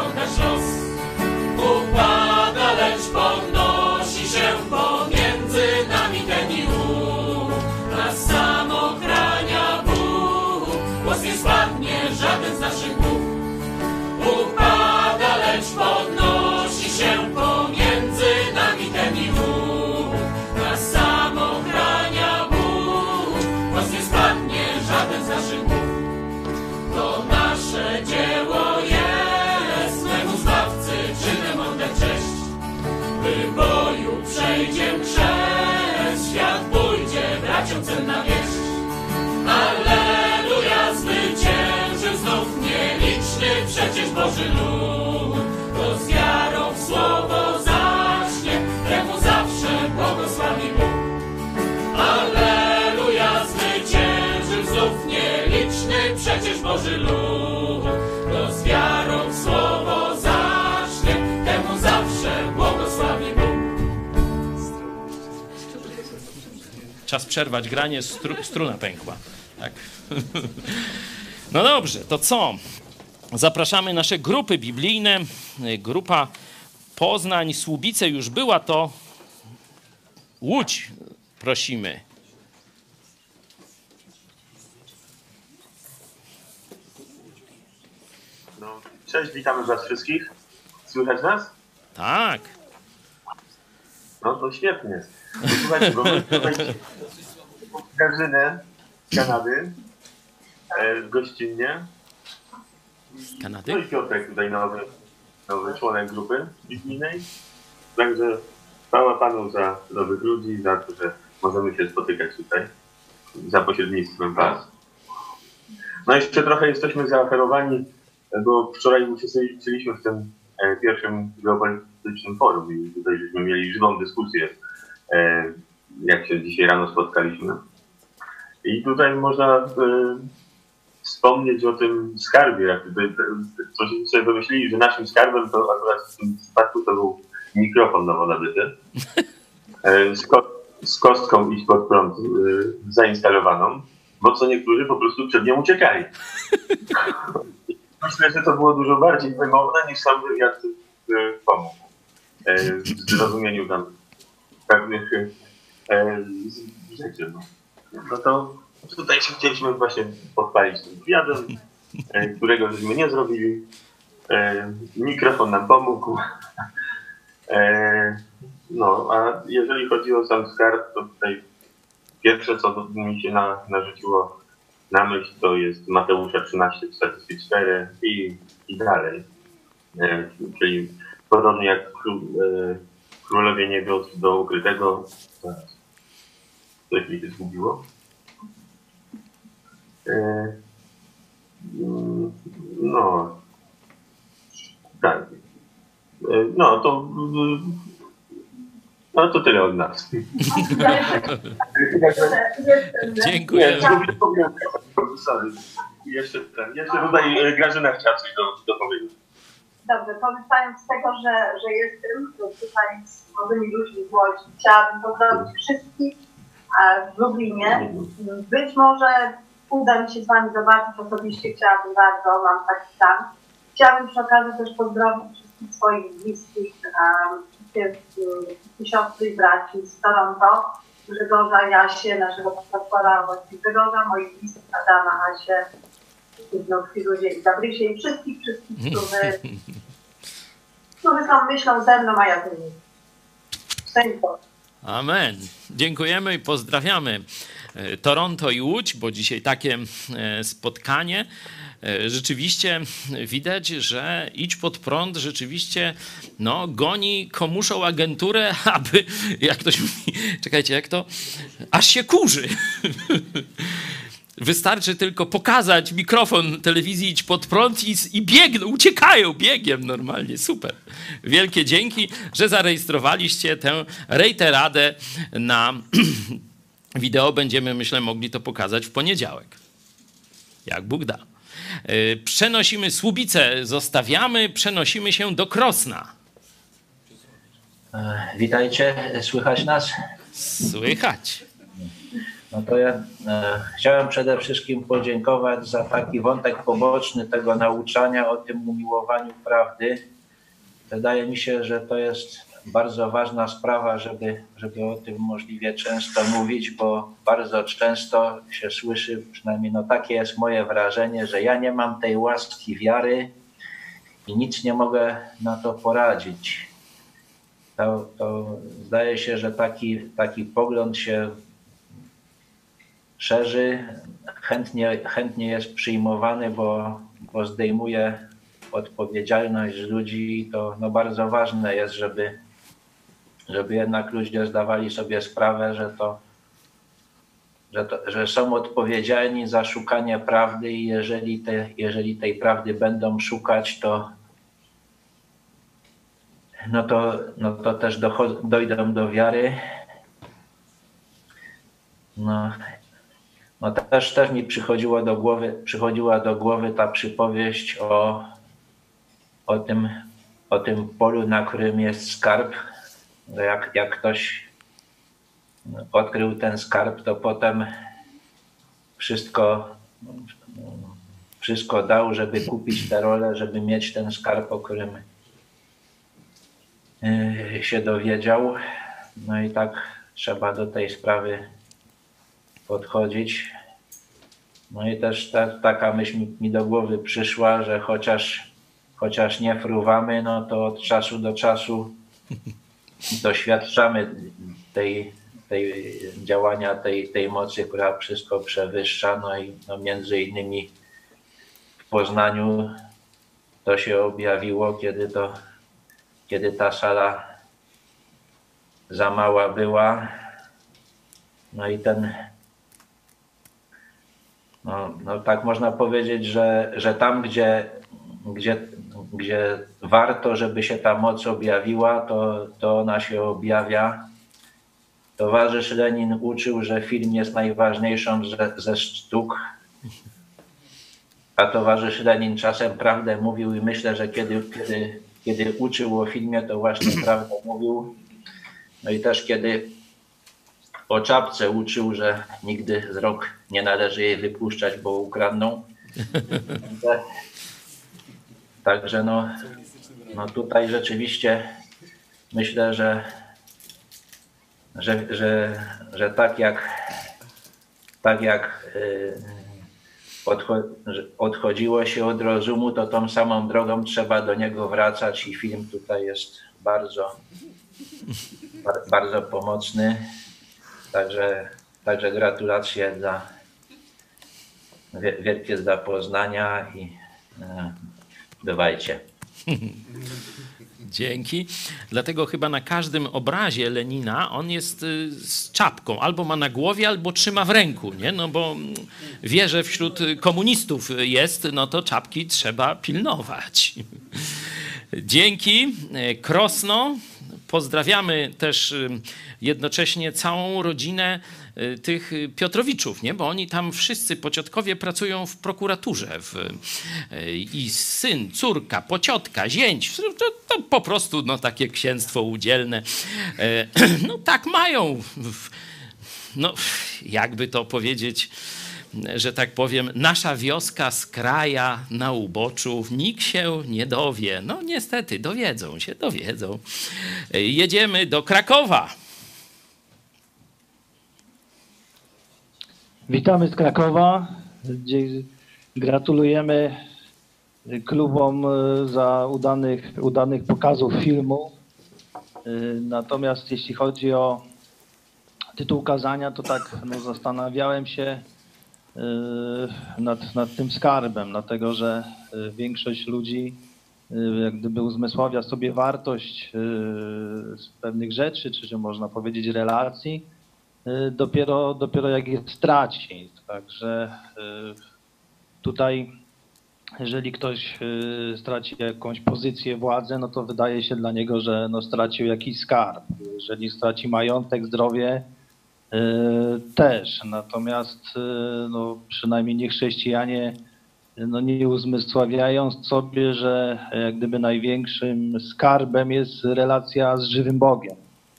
braciom cenna wieść. Alleluja, zwyciężył znów nieliczny przecież Boży lud. Czas przerwać granie, stru, struna pękła. Tak. No dobrze, to co? Zapraszamy nasze grupy biblijne. Grupa Poznań, Słubice już była, to Łódź prosimy. No, cześć, witamy Was wszystkich. Słychać nas? Tak. No to świetnie. No, Słuchajcie, bo Grażynę z Kanady, e, gościnnie. Z No Kanady? i Piotrek tutaj nowy, nowy członek grupy biblijnej. Także chwała Panu za nowych ludzi, za to, że możemy się spotykać tutaj za pośrednictwem Was. No jeszcze trochę jesteśmy zaoferowani, bo wczoraj uczestniczyliśmy w tym e, pierwszym globalistycznym forum i tutaj żeśmy mieli żywą dyskusję, jak się dzisiaj rano spotkaliśmy. I tutaj można e, wspomnieć o tym skarbie, jak tutaj, coś sobie wymyślili, że naszym skarbem to akurat w tym przypadku to był mikrofon nowo nabyty. E, z, ko- z kostką i pod prąd e, zainstalowaną, bo co niektórzy po prostu przed nią uciekali. Myślę, że to było dużo bardziej wymowne niż sam wywiad e, pomógł e, w zrozumieniu tam pewnych e, rzeczy. No. no to tutaj się chcieliśmy właśnie pochwalić tym wywiadem którego żeśmy nie zrobili. E, Mikrofon nam pomógł. E, No, a jeżeli chodzi o sam skarb, to tutaj pierwsze, co mi się na, narzuciło na myśl, to jest Mateusza 1344 i, i dalej. Czyli podobnie jak królowie niebios do ukrytego. Coś mi się zgubiło. E, mm, No. Tak. E, No, to. mm, No to tyle od nas. Dziękuję. Jeszcze ten. Jeszcze tutaj e, Grażyna chciała coś do, do powiedzieć. Dobrze, korzystając z tego, że, że jestem tutaj z młodymi ludźmi z Łodzi, chciałabym pozdrowić wszystkich e, w Lublinie. Być może uda mi się z Wami zobaczyć osobiście, chciałabym bardzo, mam taki plan. Chciałabym przy okazji też pozdrowić wszystkich swoich bliskich, wszystkie siostry i braci z Toronto, Grzegorza, Jasie, naszego pastora, właśnie Grzegorza, moich bliskich Adama, Asię, znów Firuzie i Gabrysie i wszystkich, wszystkich, którzy, którzy są myślą ze mną, a ja z nimi. Amen. Dziękujemy i pozdrawiamy e, Toronto i Łódź, bo dzisiaj takie e, spotkanie. E, Rzeczywiście widać, że idź pod prąd rzeczywiście no, goni komuszą agenturę, aby, jak ktoś mówi, czekajcie, jak to? Aż się kurzy. Wystarczy tylko pokazać mikrofon telewizji idź pod prąd i, i biegną, uciekają biegiem normalnie. Super. Wielkie dzięki, że zarejestrowaliście tę rejteradę na wideo. Będziemy, myślę, mogli to pokazać w poniedziałek. Jak Bóg da. Yy, Przenosimy Słubicę, zostawiamy, przenosimy się do Krosna. E, Witajcie, słychać nas? Słychać. No to ja e, chciałem przede wszystkim podziękować za taki wątek poboczny tego nauczania o tym umiłowaniu prawdy. Wydaje mi się, że to jest bardzo ważna sprawa, żeby, żeby o tym możliwie często mówić, bo bardzo często się słyszy, przynajmniej no takie jest moje wrażenie, że ja nie mam tej łaski wiary i nic nie mogę na to poradzić. To, to zdaje się, że taki, taki pogląd się szerzy, chętnie, chętnie jest przyjmowany, bo, bo zdejmuje odpowiedzialność ludzi i to no, bardzo ważne jest, żeby, żeby jednak ludzie zdawali sobie sprawę, że to, że, to, że są odpowiedzialni za szukanie prawdy i jeżeli, te, jeżeli tej prawdy będą szukać, to no to, no to też dojdą do wiary. No, no też, też mi przychodziło do głowy, przychodziła do głowy ta przypowieść o, o, tym, o tym polu, na którym jest skarb. Jak, jak ktoś odkrył ten skarb, to potem wszystko, wszystko dał, żeby kupić tę rolę, żeby mieć ten skarb, o którym yy, się dowiedział. No i tak trzeba do tej sprawy podchodzić. No i też ta, taka myśl mi, do głowy przyszła, że chociaż, chociaż nie fruwamy, no to od czasu do czasu doświadczamy tej, tej działania tej, tej mocy, która wszystko przewyższa. No i no między innymi w Poznaniu to się objawiło, kiedy to, kiedy ta sala za mała była. No i ten no, no tak można powiedzieć, że, że tam, gdzie, gdzie, gdzie warto, żeby się ta moc objawiła, to, to ona się objawia. Towarzysz Lenin uczył, że film jest najważniejszą ze, ze sztuk. A towarzysz Lenin czasem prawdę mówił i myślę, że kiedy, kiedy, kiedy uczył o filmie, to właśnie prawdę mówił. No i też kiedy o czapce uczył, że nigdy z rąk nie należy jej wypuszczać, bo ukradną. Także no, no tutaj rzeczywiście myślę, że, że, że, że tak jak tak jak y, odchodziło się od rozumu, to tą samą drogą trzeba do niego wracać i film tutaj jest bardzo, bar- bardzo pomocny. Także, także gratulacje dla wielkie dla Poznania i e, bywajcie. Dzięki. Dlatego chyba na każdym obrazie Lenina on jest y, z czapką. Albo ma na głowie, albo trzyma w ręku, nie? No bo mm, wie, że wśród komunistów jest, no to czapki trzeba pilnować. Dzięki. E, Krosno. Pozdrawiamy też y, jednocześnie całą rodzinę y, tych y, Piotrowiczów, nie? bo oni tam wszyscy pociotkowie pracują w prokuraturze. W, I syn, córka, pociotka, zięć, to, to po prostu no, takie księstwo udzielne. E, No tak mają. No, jakby to powiedzieć, że tak powiem, nasza wioska z kraja na uboczu, nikt się nie dowie. No niestety, dowiedzą się, dowiedzą. Jedziemy do Krakowa. Witamy z Krakowa. Gratulujemy klubom e, za udanych, udanych pokazów filmu. E, Natomiast jeśli chodzi o tytuł kazania, to tak no, zastanawiałem się nad, nad tym skarbem, dlatego że e, większość ludzi e, jak gdyby uzmysławia sobie wartość pewnych rzeczy, czy że można powiedzieć relacji, y, dopiero, dopiero jak je straci. Także y, tutaj, jeżeli ktoś y, straci jakąś pozycję, władzę, no to wydaje się dla niego, że no, stracił jakiś skarb. Jeżeli straci majątek, zdrowie, y, też. Natomiast y, no, przynajmniej nie chrześcijanie no, nie uzmysławiając sobie, że jak gdyby największym skarbem jest relacja z żywym Bogiem.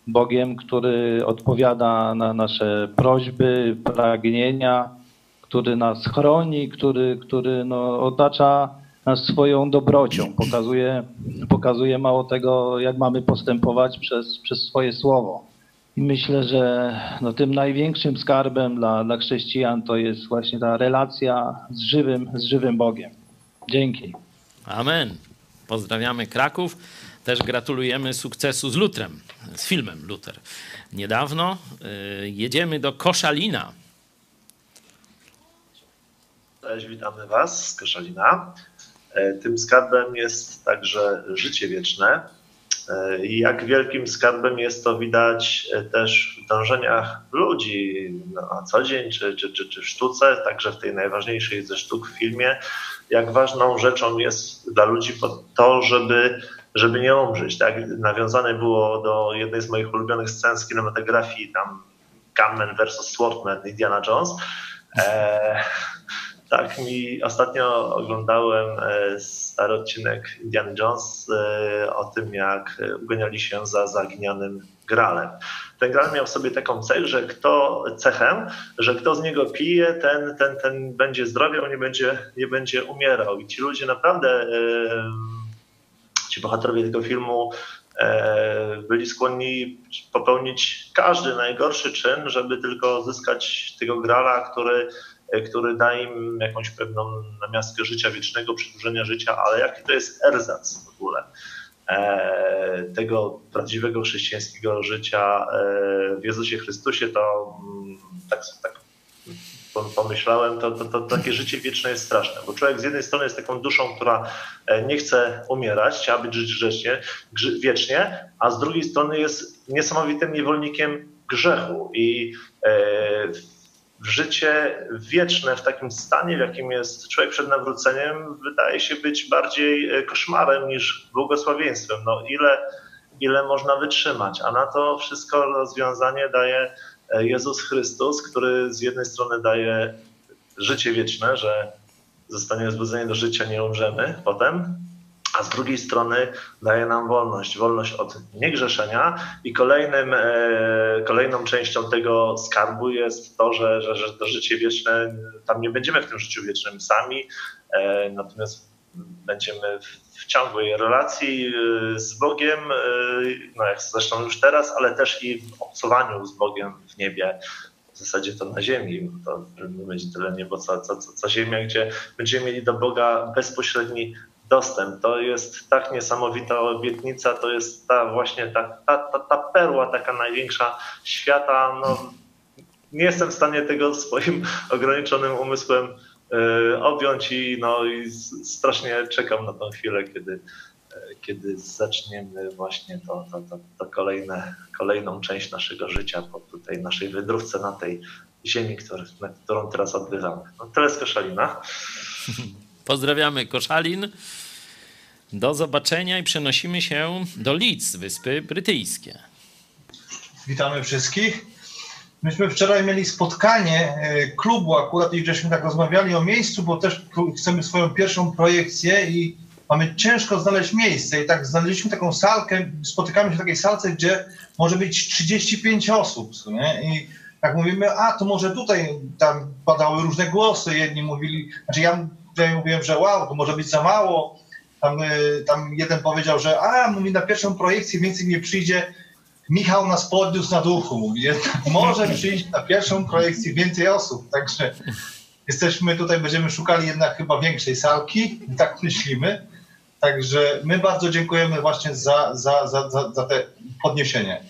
Bogiem, który odpowiada na nasze prośby, pragnienia, który nas chroni, który, który no, otacza nas swoją dobrocią. Pokazuje, pokazuje mało tego, jak mamy postępować przez, przez swoje słowo. I myślę, że no, tym największym skarbem dla, dla chrześcijan to jest właśnie ta relacja z żywym, z żywym Bogiem. Dzięki. Amen. Pozdrawiamy Kraków. Też gratulujemy sukcesu z Lutrem, z filmem Luther. Niedawno y, jedziemy do Koszalina. Cześć, witamy Was z Koszalina. E, Tym skarbem jest także życie wieczne. E, jak wielkim skarbem jest to widać e, też w dążeniach ludzi na co dzień, czy, czy, czy, czy w sztuce, także w tej najważniejszej ze sztuk w filmie, jak ważną rzeczą jest dla ludzi to, żeby, żeby nie umrzeć. Tak? Nawiązane było do jednej z moich ulubionych scen z kinematografii, tam Gunman versus Swordman, Indiana Jones. E, tak, mi ostatnio oglądałem e, stary odcinek Indiana Jones e, o tym, jak e, uganiali się za zaginionym gralem. Ten gral miał sobie taką cechę, że kto cechę, że kto z niego pije, ten, ten, ten będzie zdrowiał, nie będzie, nie będzie umierał. I ci ludzie naprawdę, ci bohaterowie tego filmu byli skłonni popełnić każdy najgorszy czyn, żeby tylko zyskać tego grala, który który daje im jakąś pewną namiastkę życia wiecznego, przedłużenia życia, ale jaki to jest erzac w ogóle e, tego prawdziwego chrześcijańskiego życia e, w Jezusie Chrystusie, to mm, tak, tak pomyślałem, to, to, to takie życie wieczne jest straszne, bo człowiek z jednej strony jest taką duszą, która e, nie chce umierać, chciałaby żyć grzecznie, grze, wiecznie, a z drugiej strony jest niesamowitym niewolnikiem grzechu i życie wieczne w takim stanie, w jakim jest człowiek przed nawróceniem, wydaje się być bardziej e, koszmarem niż błogosławieństwem. No ile, ile można wytrzymać, a na to wszystko rozwiązanie daje e, Jezus Chrystus, który z jednej strony daje życie wieczne, że zostanie zbudzenie do życia, nie umrzemy potem, a z drugiej strony daje nam wolność, wolność od niegrzeszenia. I kolejnym, e, kolejną częścią tego skarbu jest to, że, że, że to życie wieczne, tam nie będziemy w tym życiu wiecznym sami, e, natomiast będziemy w, ciągłej relacji e, z Bogiem, no jak zresztą już teraz, ale też i w obcowaniu z Bogiem w niebie. w zasadzie to na ziemi, to będzie tyle niebo, co, co, co ziemia, gdzie będziemy mieli do Boga bezpośredni dostęp. To jest tak niesamowita obietnica, to jest ta właśnie ta, ta, ta, ta perła taka największa świata. No, nie jestem w stanie tego swoim ograniczonym umysłem y, objąć i, no, i strasznie czekam na tę chwilę, kiedy, y, kiedy zaczniemy właśnie to, to, to, to kolejne, kolejną część naszego życia po tutaj naszej wędrówce na tej ziemi, który, na którą teraz odbywamy. No, tyle z Koszalina. Pozdrawiamy Koszalin. Do zobaczenia i przenosimy się do Leeds, Wyspy Brytyjskie. Witamy wszystkich. Myśmy wczoraj mieli spotkanie e, klubu akurat i żeśmy tak rozmawiali o miejscu, bo też chcemy swoją pierwszą projekcję i mamy ciężko znaleźć miejsce i tak znaleźliśmy taką salkę, spotykamy się w takiej salce, gdzie może być 35 osób, nie? I tak mówimy, a to może tutaj, tam padały różne głosy, jedni mówili, znaczy ja, ja mówiłem, że wow, to może być za mało, tam, e, tam jeden powiedział, że a, mówi, na pierwszą projekcję więcej nie przyjdzie, Michał nas podniósł na duchu, mówi, może przyjść na pierwszą projekcję więcej osób, także jesteśmy tutaj, będziemy szukali jednak chyba większej salki, tak myślimy, także my bardzo dziękujemy właśnie za, za, za, za, za te podniesienie.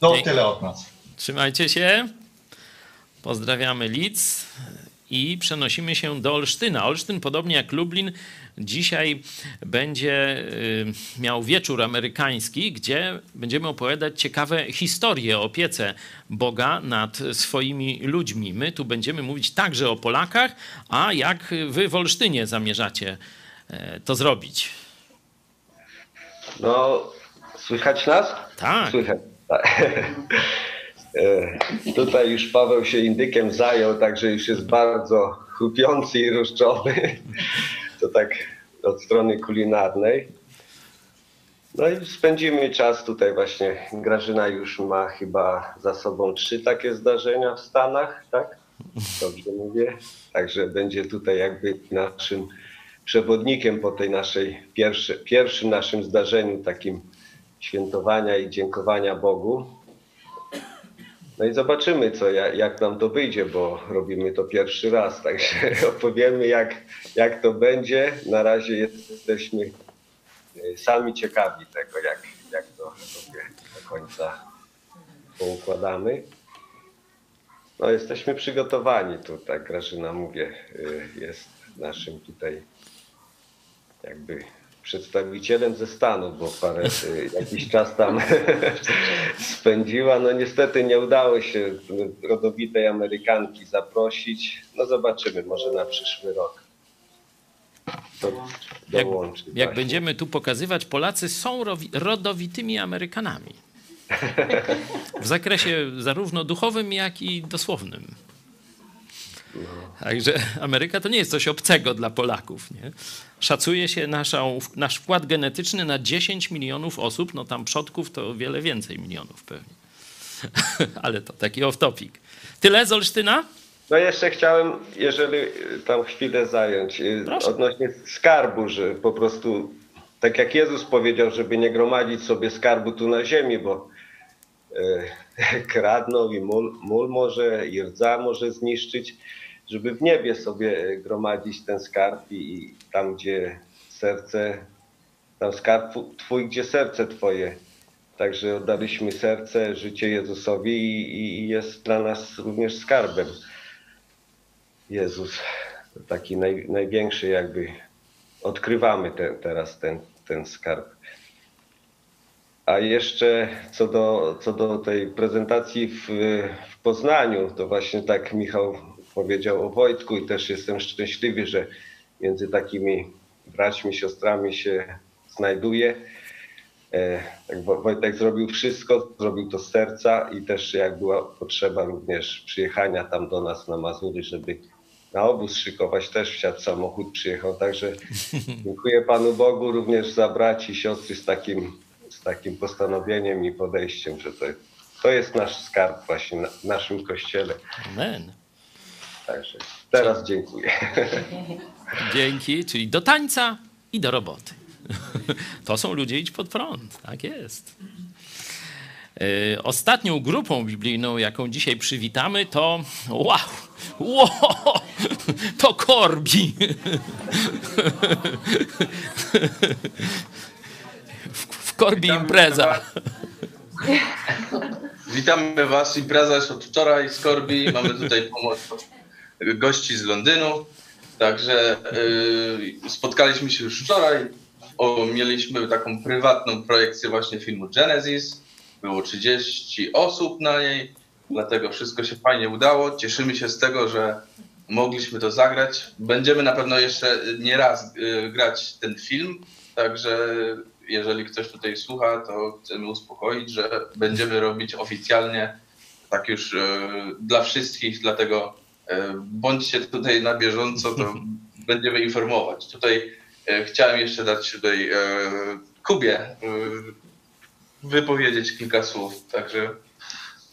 To tyle od nas. Trzymajcie się. Pozdrawiamy Lidz i przenosimy się do Olsztyna. Olsztyn, podobnie jak Lublin, dzisiaj będzie y, miał wieczór amerykański, gdzie będziemy opowiadać ciekawe historie o opiece Boga nad swoimi ludźmi. My tu będziemy mówić także o Polakach, a jak wy w Olsztynie zamierzacie e, to zrobić? No, słychać nas? Tak. Słychać. Tak. E, tutaj już Paweł się indykiem zajął, także już jest bardzo chrupiący i ruszczony. To tak od strony kulinarnej. No i spędzimy czas tutaj właśnie. Grażyna już ma chyba za sobą trzy takie zdarzenia w Stanach, tak? Dobrze mówię. Także będzie tutaj jakby naszym przewodnikiem po tej naszej pierwszy, pierwszym naszym zdarzeniu takim świętowania i dziękowania Bogu. No i zobaczymy, co, jak nam to wyjdzie, bo robimy to pierwszy raz, także opowiemy, jak, jak to będzie. Na razie jesteśmy e, sami ciekawi tego, jak, jak to sobie do końca poukładamy. No, jesteśmy przygotowani tu, tak Grażyna mówię, e, jest naszym tutaj jakby przedstawicielem ze Stanów, bo parę, y, jakiś czas tam spędziła. No niestety nie udało się rodowitej Amerykanki zaprosić. No zobaczymy, może na przyszły rok. Dołączy. Jak, jak będziemy tu pokazywać, Polacy są rodowitymi Amerykanami. W zakresie zarówno duchowym, jak i dosłownym. Także Ameryka to nie jest coś obcego dla Polaków. Nie? Szacuje się naszą, nasz wkład genetyczny na 10 milionów osób, no tam przodków to wiele więcej milionów pewnie. Ale to taki off-topic. Tyle z Olsztyna? No jeszcze chciałem, jeżeli tam chwilę zająć, y, Proszę. odnośnie skarbu, że po prostu tak jak Jezus powiedział, żeby nie gromadzić sobie skarbu tu na ziemi, bo e, kradną i mól, mól może, i rdza może zniszczyć żeby w niebie sobie gromadzić ten skarb i tam, gdzie serce, tam skarb Twój, gdzie serce Twoje. Także oddaliśmy serce, życie Jezusowi i, i jest dla nas również skarbem. Jezus, taki naj, największy jakby, odkrywamy te, teraz ten, ten skarb. A jeszcze co do, co do tej prezentacji w, w Poznaniu, to właśnie tak Michał powiedział o Wojtku i też jestem szczęśliwy, że między takimi braćmi, siostrami się znajduje. E, tak Wojtek zrobił wszystko, zrobił to z serca i też jak była potrzeba również przyjechania tam do nas na Mazury, żeby na obóz szykować, też wsiadł samochód, przyjechał. Także dziękuję Panu Bogu również za braci i siostry z takim, z takim postanowieniem i podejściem, że to, to jest nasz skarb właśnie w naszym kościele. Amen. Także teraz dziękuję. Dzięki, czyli do tańca i do roboty. To są ludzie idź pod prąd, tak jest. E, ostatnią grupą biblijną, jaką dzisiaj przywitamy, to wow, wow to Korbi. W, w Korbi impreza. Witamy Was. Impreza jest od wczoraj z Korbi. Mamy tutaj pomoc gości z Londynu. Także yy, spotkaliśmy się już wczoraj. O, mieliśmy taką prywatną projekcję właśnie filmu Genesis. Było 30 osób na niej, dlatego wszystko się fajnie udało. Cieszymy się z tego, że mogliśmy to zagrać. Będziemy na pewno jeszcze nie raz yy, grać ten film, także jeżeli ktoś tutaj słucha, to chcemy uspokoić, że będziemy robić oficjalnie tak już yy, dla wszystkich, dlatego bądźcie tutaj na bieżąco, to będziemy informować. Tutaj e, chciałem jeszcze dać tutaj e, Kubie wypowiedzieć kilka słów, także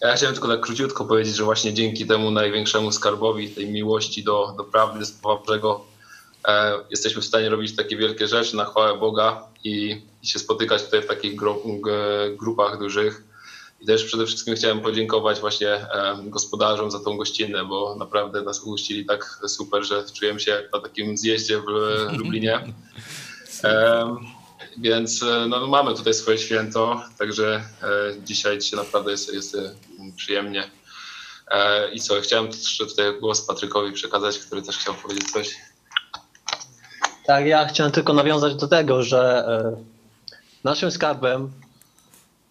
ja chciałem tylko tak króciutko powiedzieć, że właśnie dzięki temu największemu skarbowi, tej miłości do, do prawdy, Słowa Bożego, e, jesteśmy w stanie robić takie wielkie rzeczy na chwałę Boga i, i się spotykać tutaj w takich gru, grupach dużych. I też przede wszystkim chciałem podziękować właśnie gospodarzom za tą gościnę, bo naprawdę nas ugościli tak super, że czujemy się jak na takim zjeździe w Lublinie. Więc e, no, mamy tutaj swoje święto, także e, dzisiaj, dzisiaj naprawdę jest, jest e, przyjemnie. I co, chciałem jeszcze tutaj głos Patrykowi przekazać, który też chciał powiedzieć coś. Tak, ja chciałem tylko nawiązać do tego, że naszym skarbem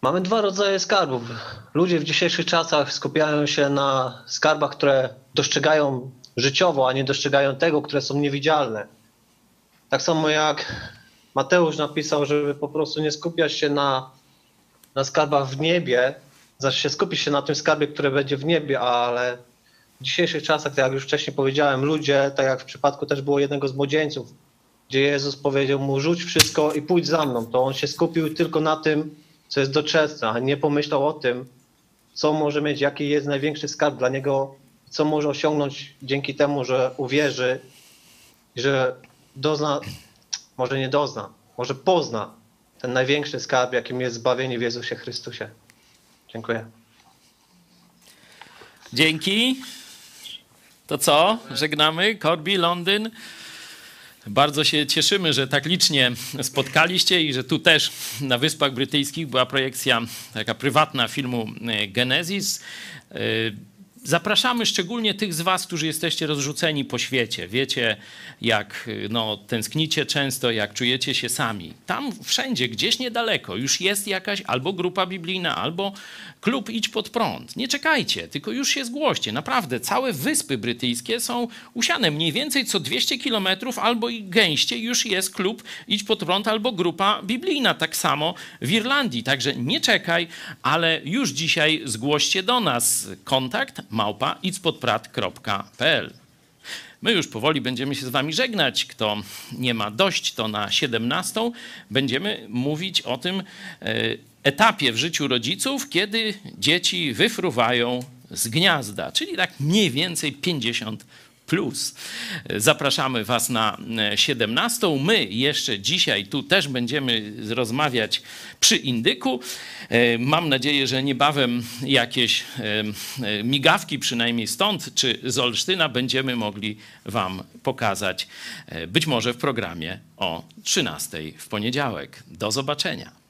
Mamy dwa rodzaje skarbów. Ludzie w dzisiejszych czasach skupiają się na skarbach, które dostrzegają życiowo, a nie dostrzegają tego, które są niewidzialne. Tak samo jak Mateusz napisał, żeby po prostu nie skupiać się na, na skarbach w niebie, znaczy się skupić się na tym skarbie, które będzie w niebie, ale w dzisiejszych czasach, tak jak już wcześniej powiedziałem, ludzie, tak jak w przypadku też było jednego z młodzieńców, gdzie Jezus powiedział mu rzuć wszystko i pójdź za mną, to on się skupił tylko na tym, co jest doczesne, a nie pomyślał o tym, co może mieć, jaki jest największy skarb dla niego, co może osiągnąć dzięki temu, że uwierzy, że dozna, może nie dozna, może pozna ten największy skarb, jakim jest zbawienie w Jezusie Chrystusie. Dziękuję. Dzięki. To co? Żegnamy. Corby, Londyn. Bardzo się cieszymy, że tak licznie spotkaliście i że tu też na Wyspach Brytyjskich była projekcja taka prywatna filmu e, Genesis. E, Zapraszamy szczególnie tych z Was, którzy jesteście rozrzuceni po świecie. Wiecie, jak no, tęsknicie często, jak czujecie się sami. Tam wszędzie, gdzieś niedaleko, już jest jakaś albo grupa biblijna, albo klub Idź pod prąd. Nie czekajcie, tylko już się zgłoście. Naprawdę, całe wyspy brytyjskie są usiane. Mniej więcej co 200 kilometrów albo i gęście już jest klub Idź pod prąd albo grupa biblijna. Tak samo w Irlandii. Także nie czekaj, ale już dzisiaj zgłoście do nas kontakt małpa itspodprat.pl. My już powoli będziemy się z wami żegnać. Kto nie ma dość, to na 17 będziemy mówić o tym e, etapie w życiu rodziców, kiedy dzieci wyfruwają z gniazda, czyli tak mniej więcej 50 plus. Zapraszamy Was na 17. My jeszcze dzisiaj tu też będziemy rozmawiać przy indyku. E, mam nadzieję, że niebawem jakieś e, e, migawki, przynajmniej stąd czy z Olsztyna, będziemy mogli Wam pokazać, być może w programie o 13 w poniedziałek. Do zobaczenia.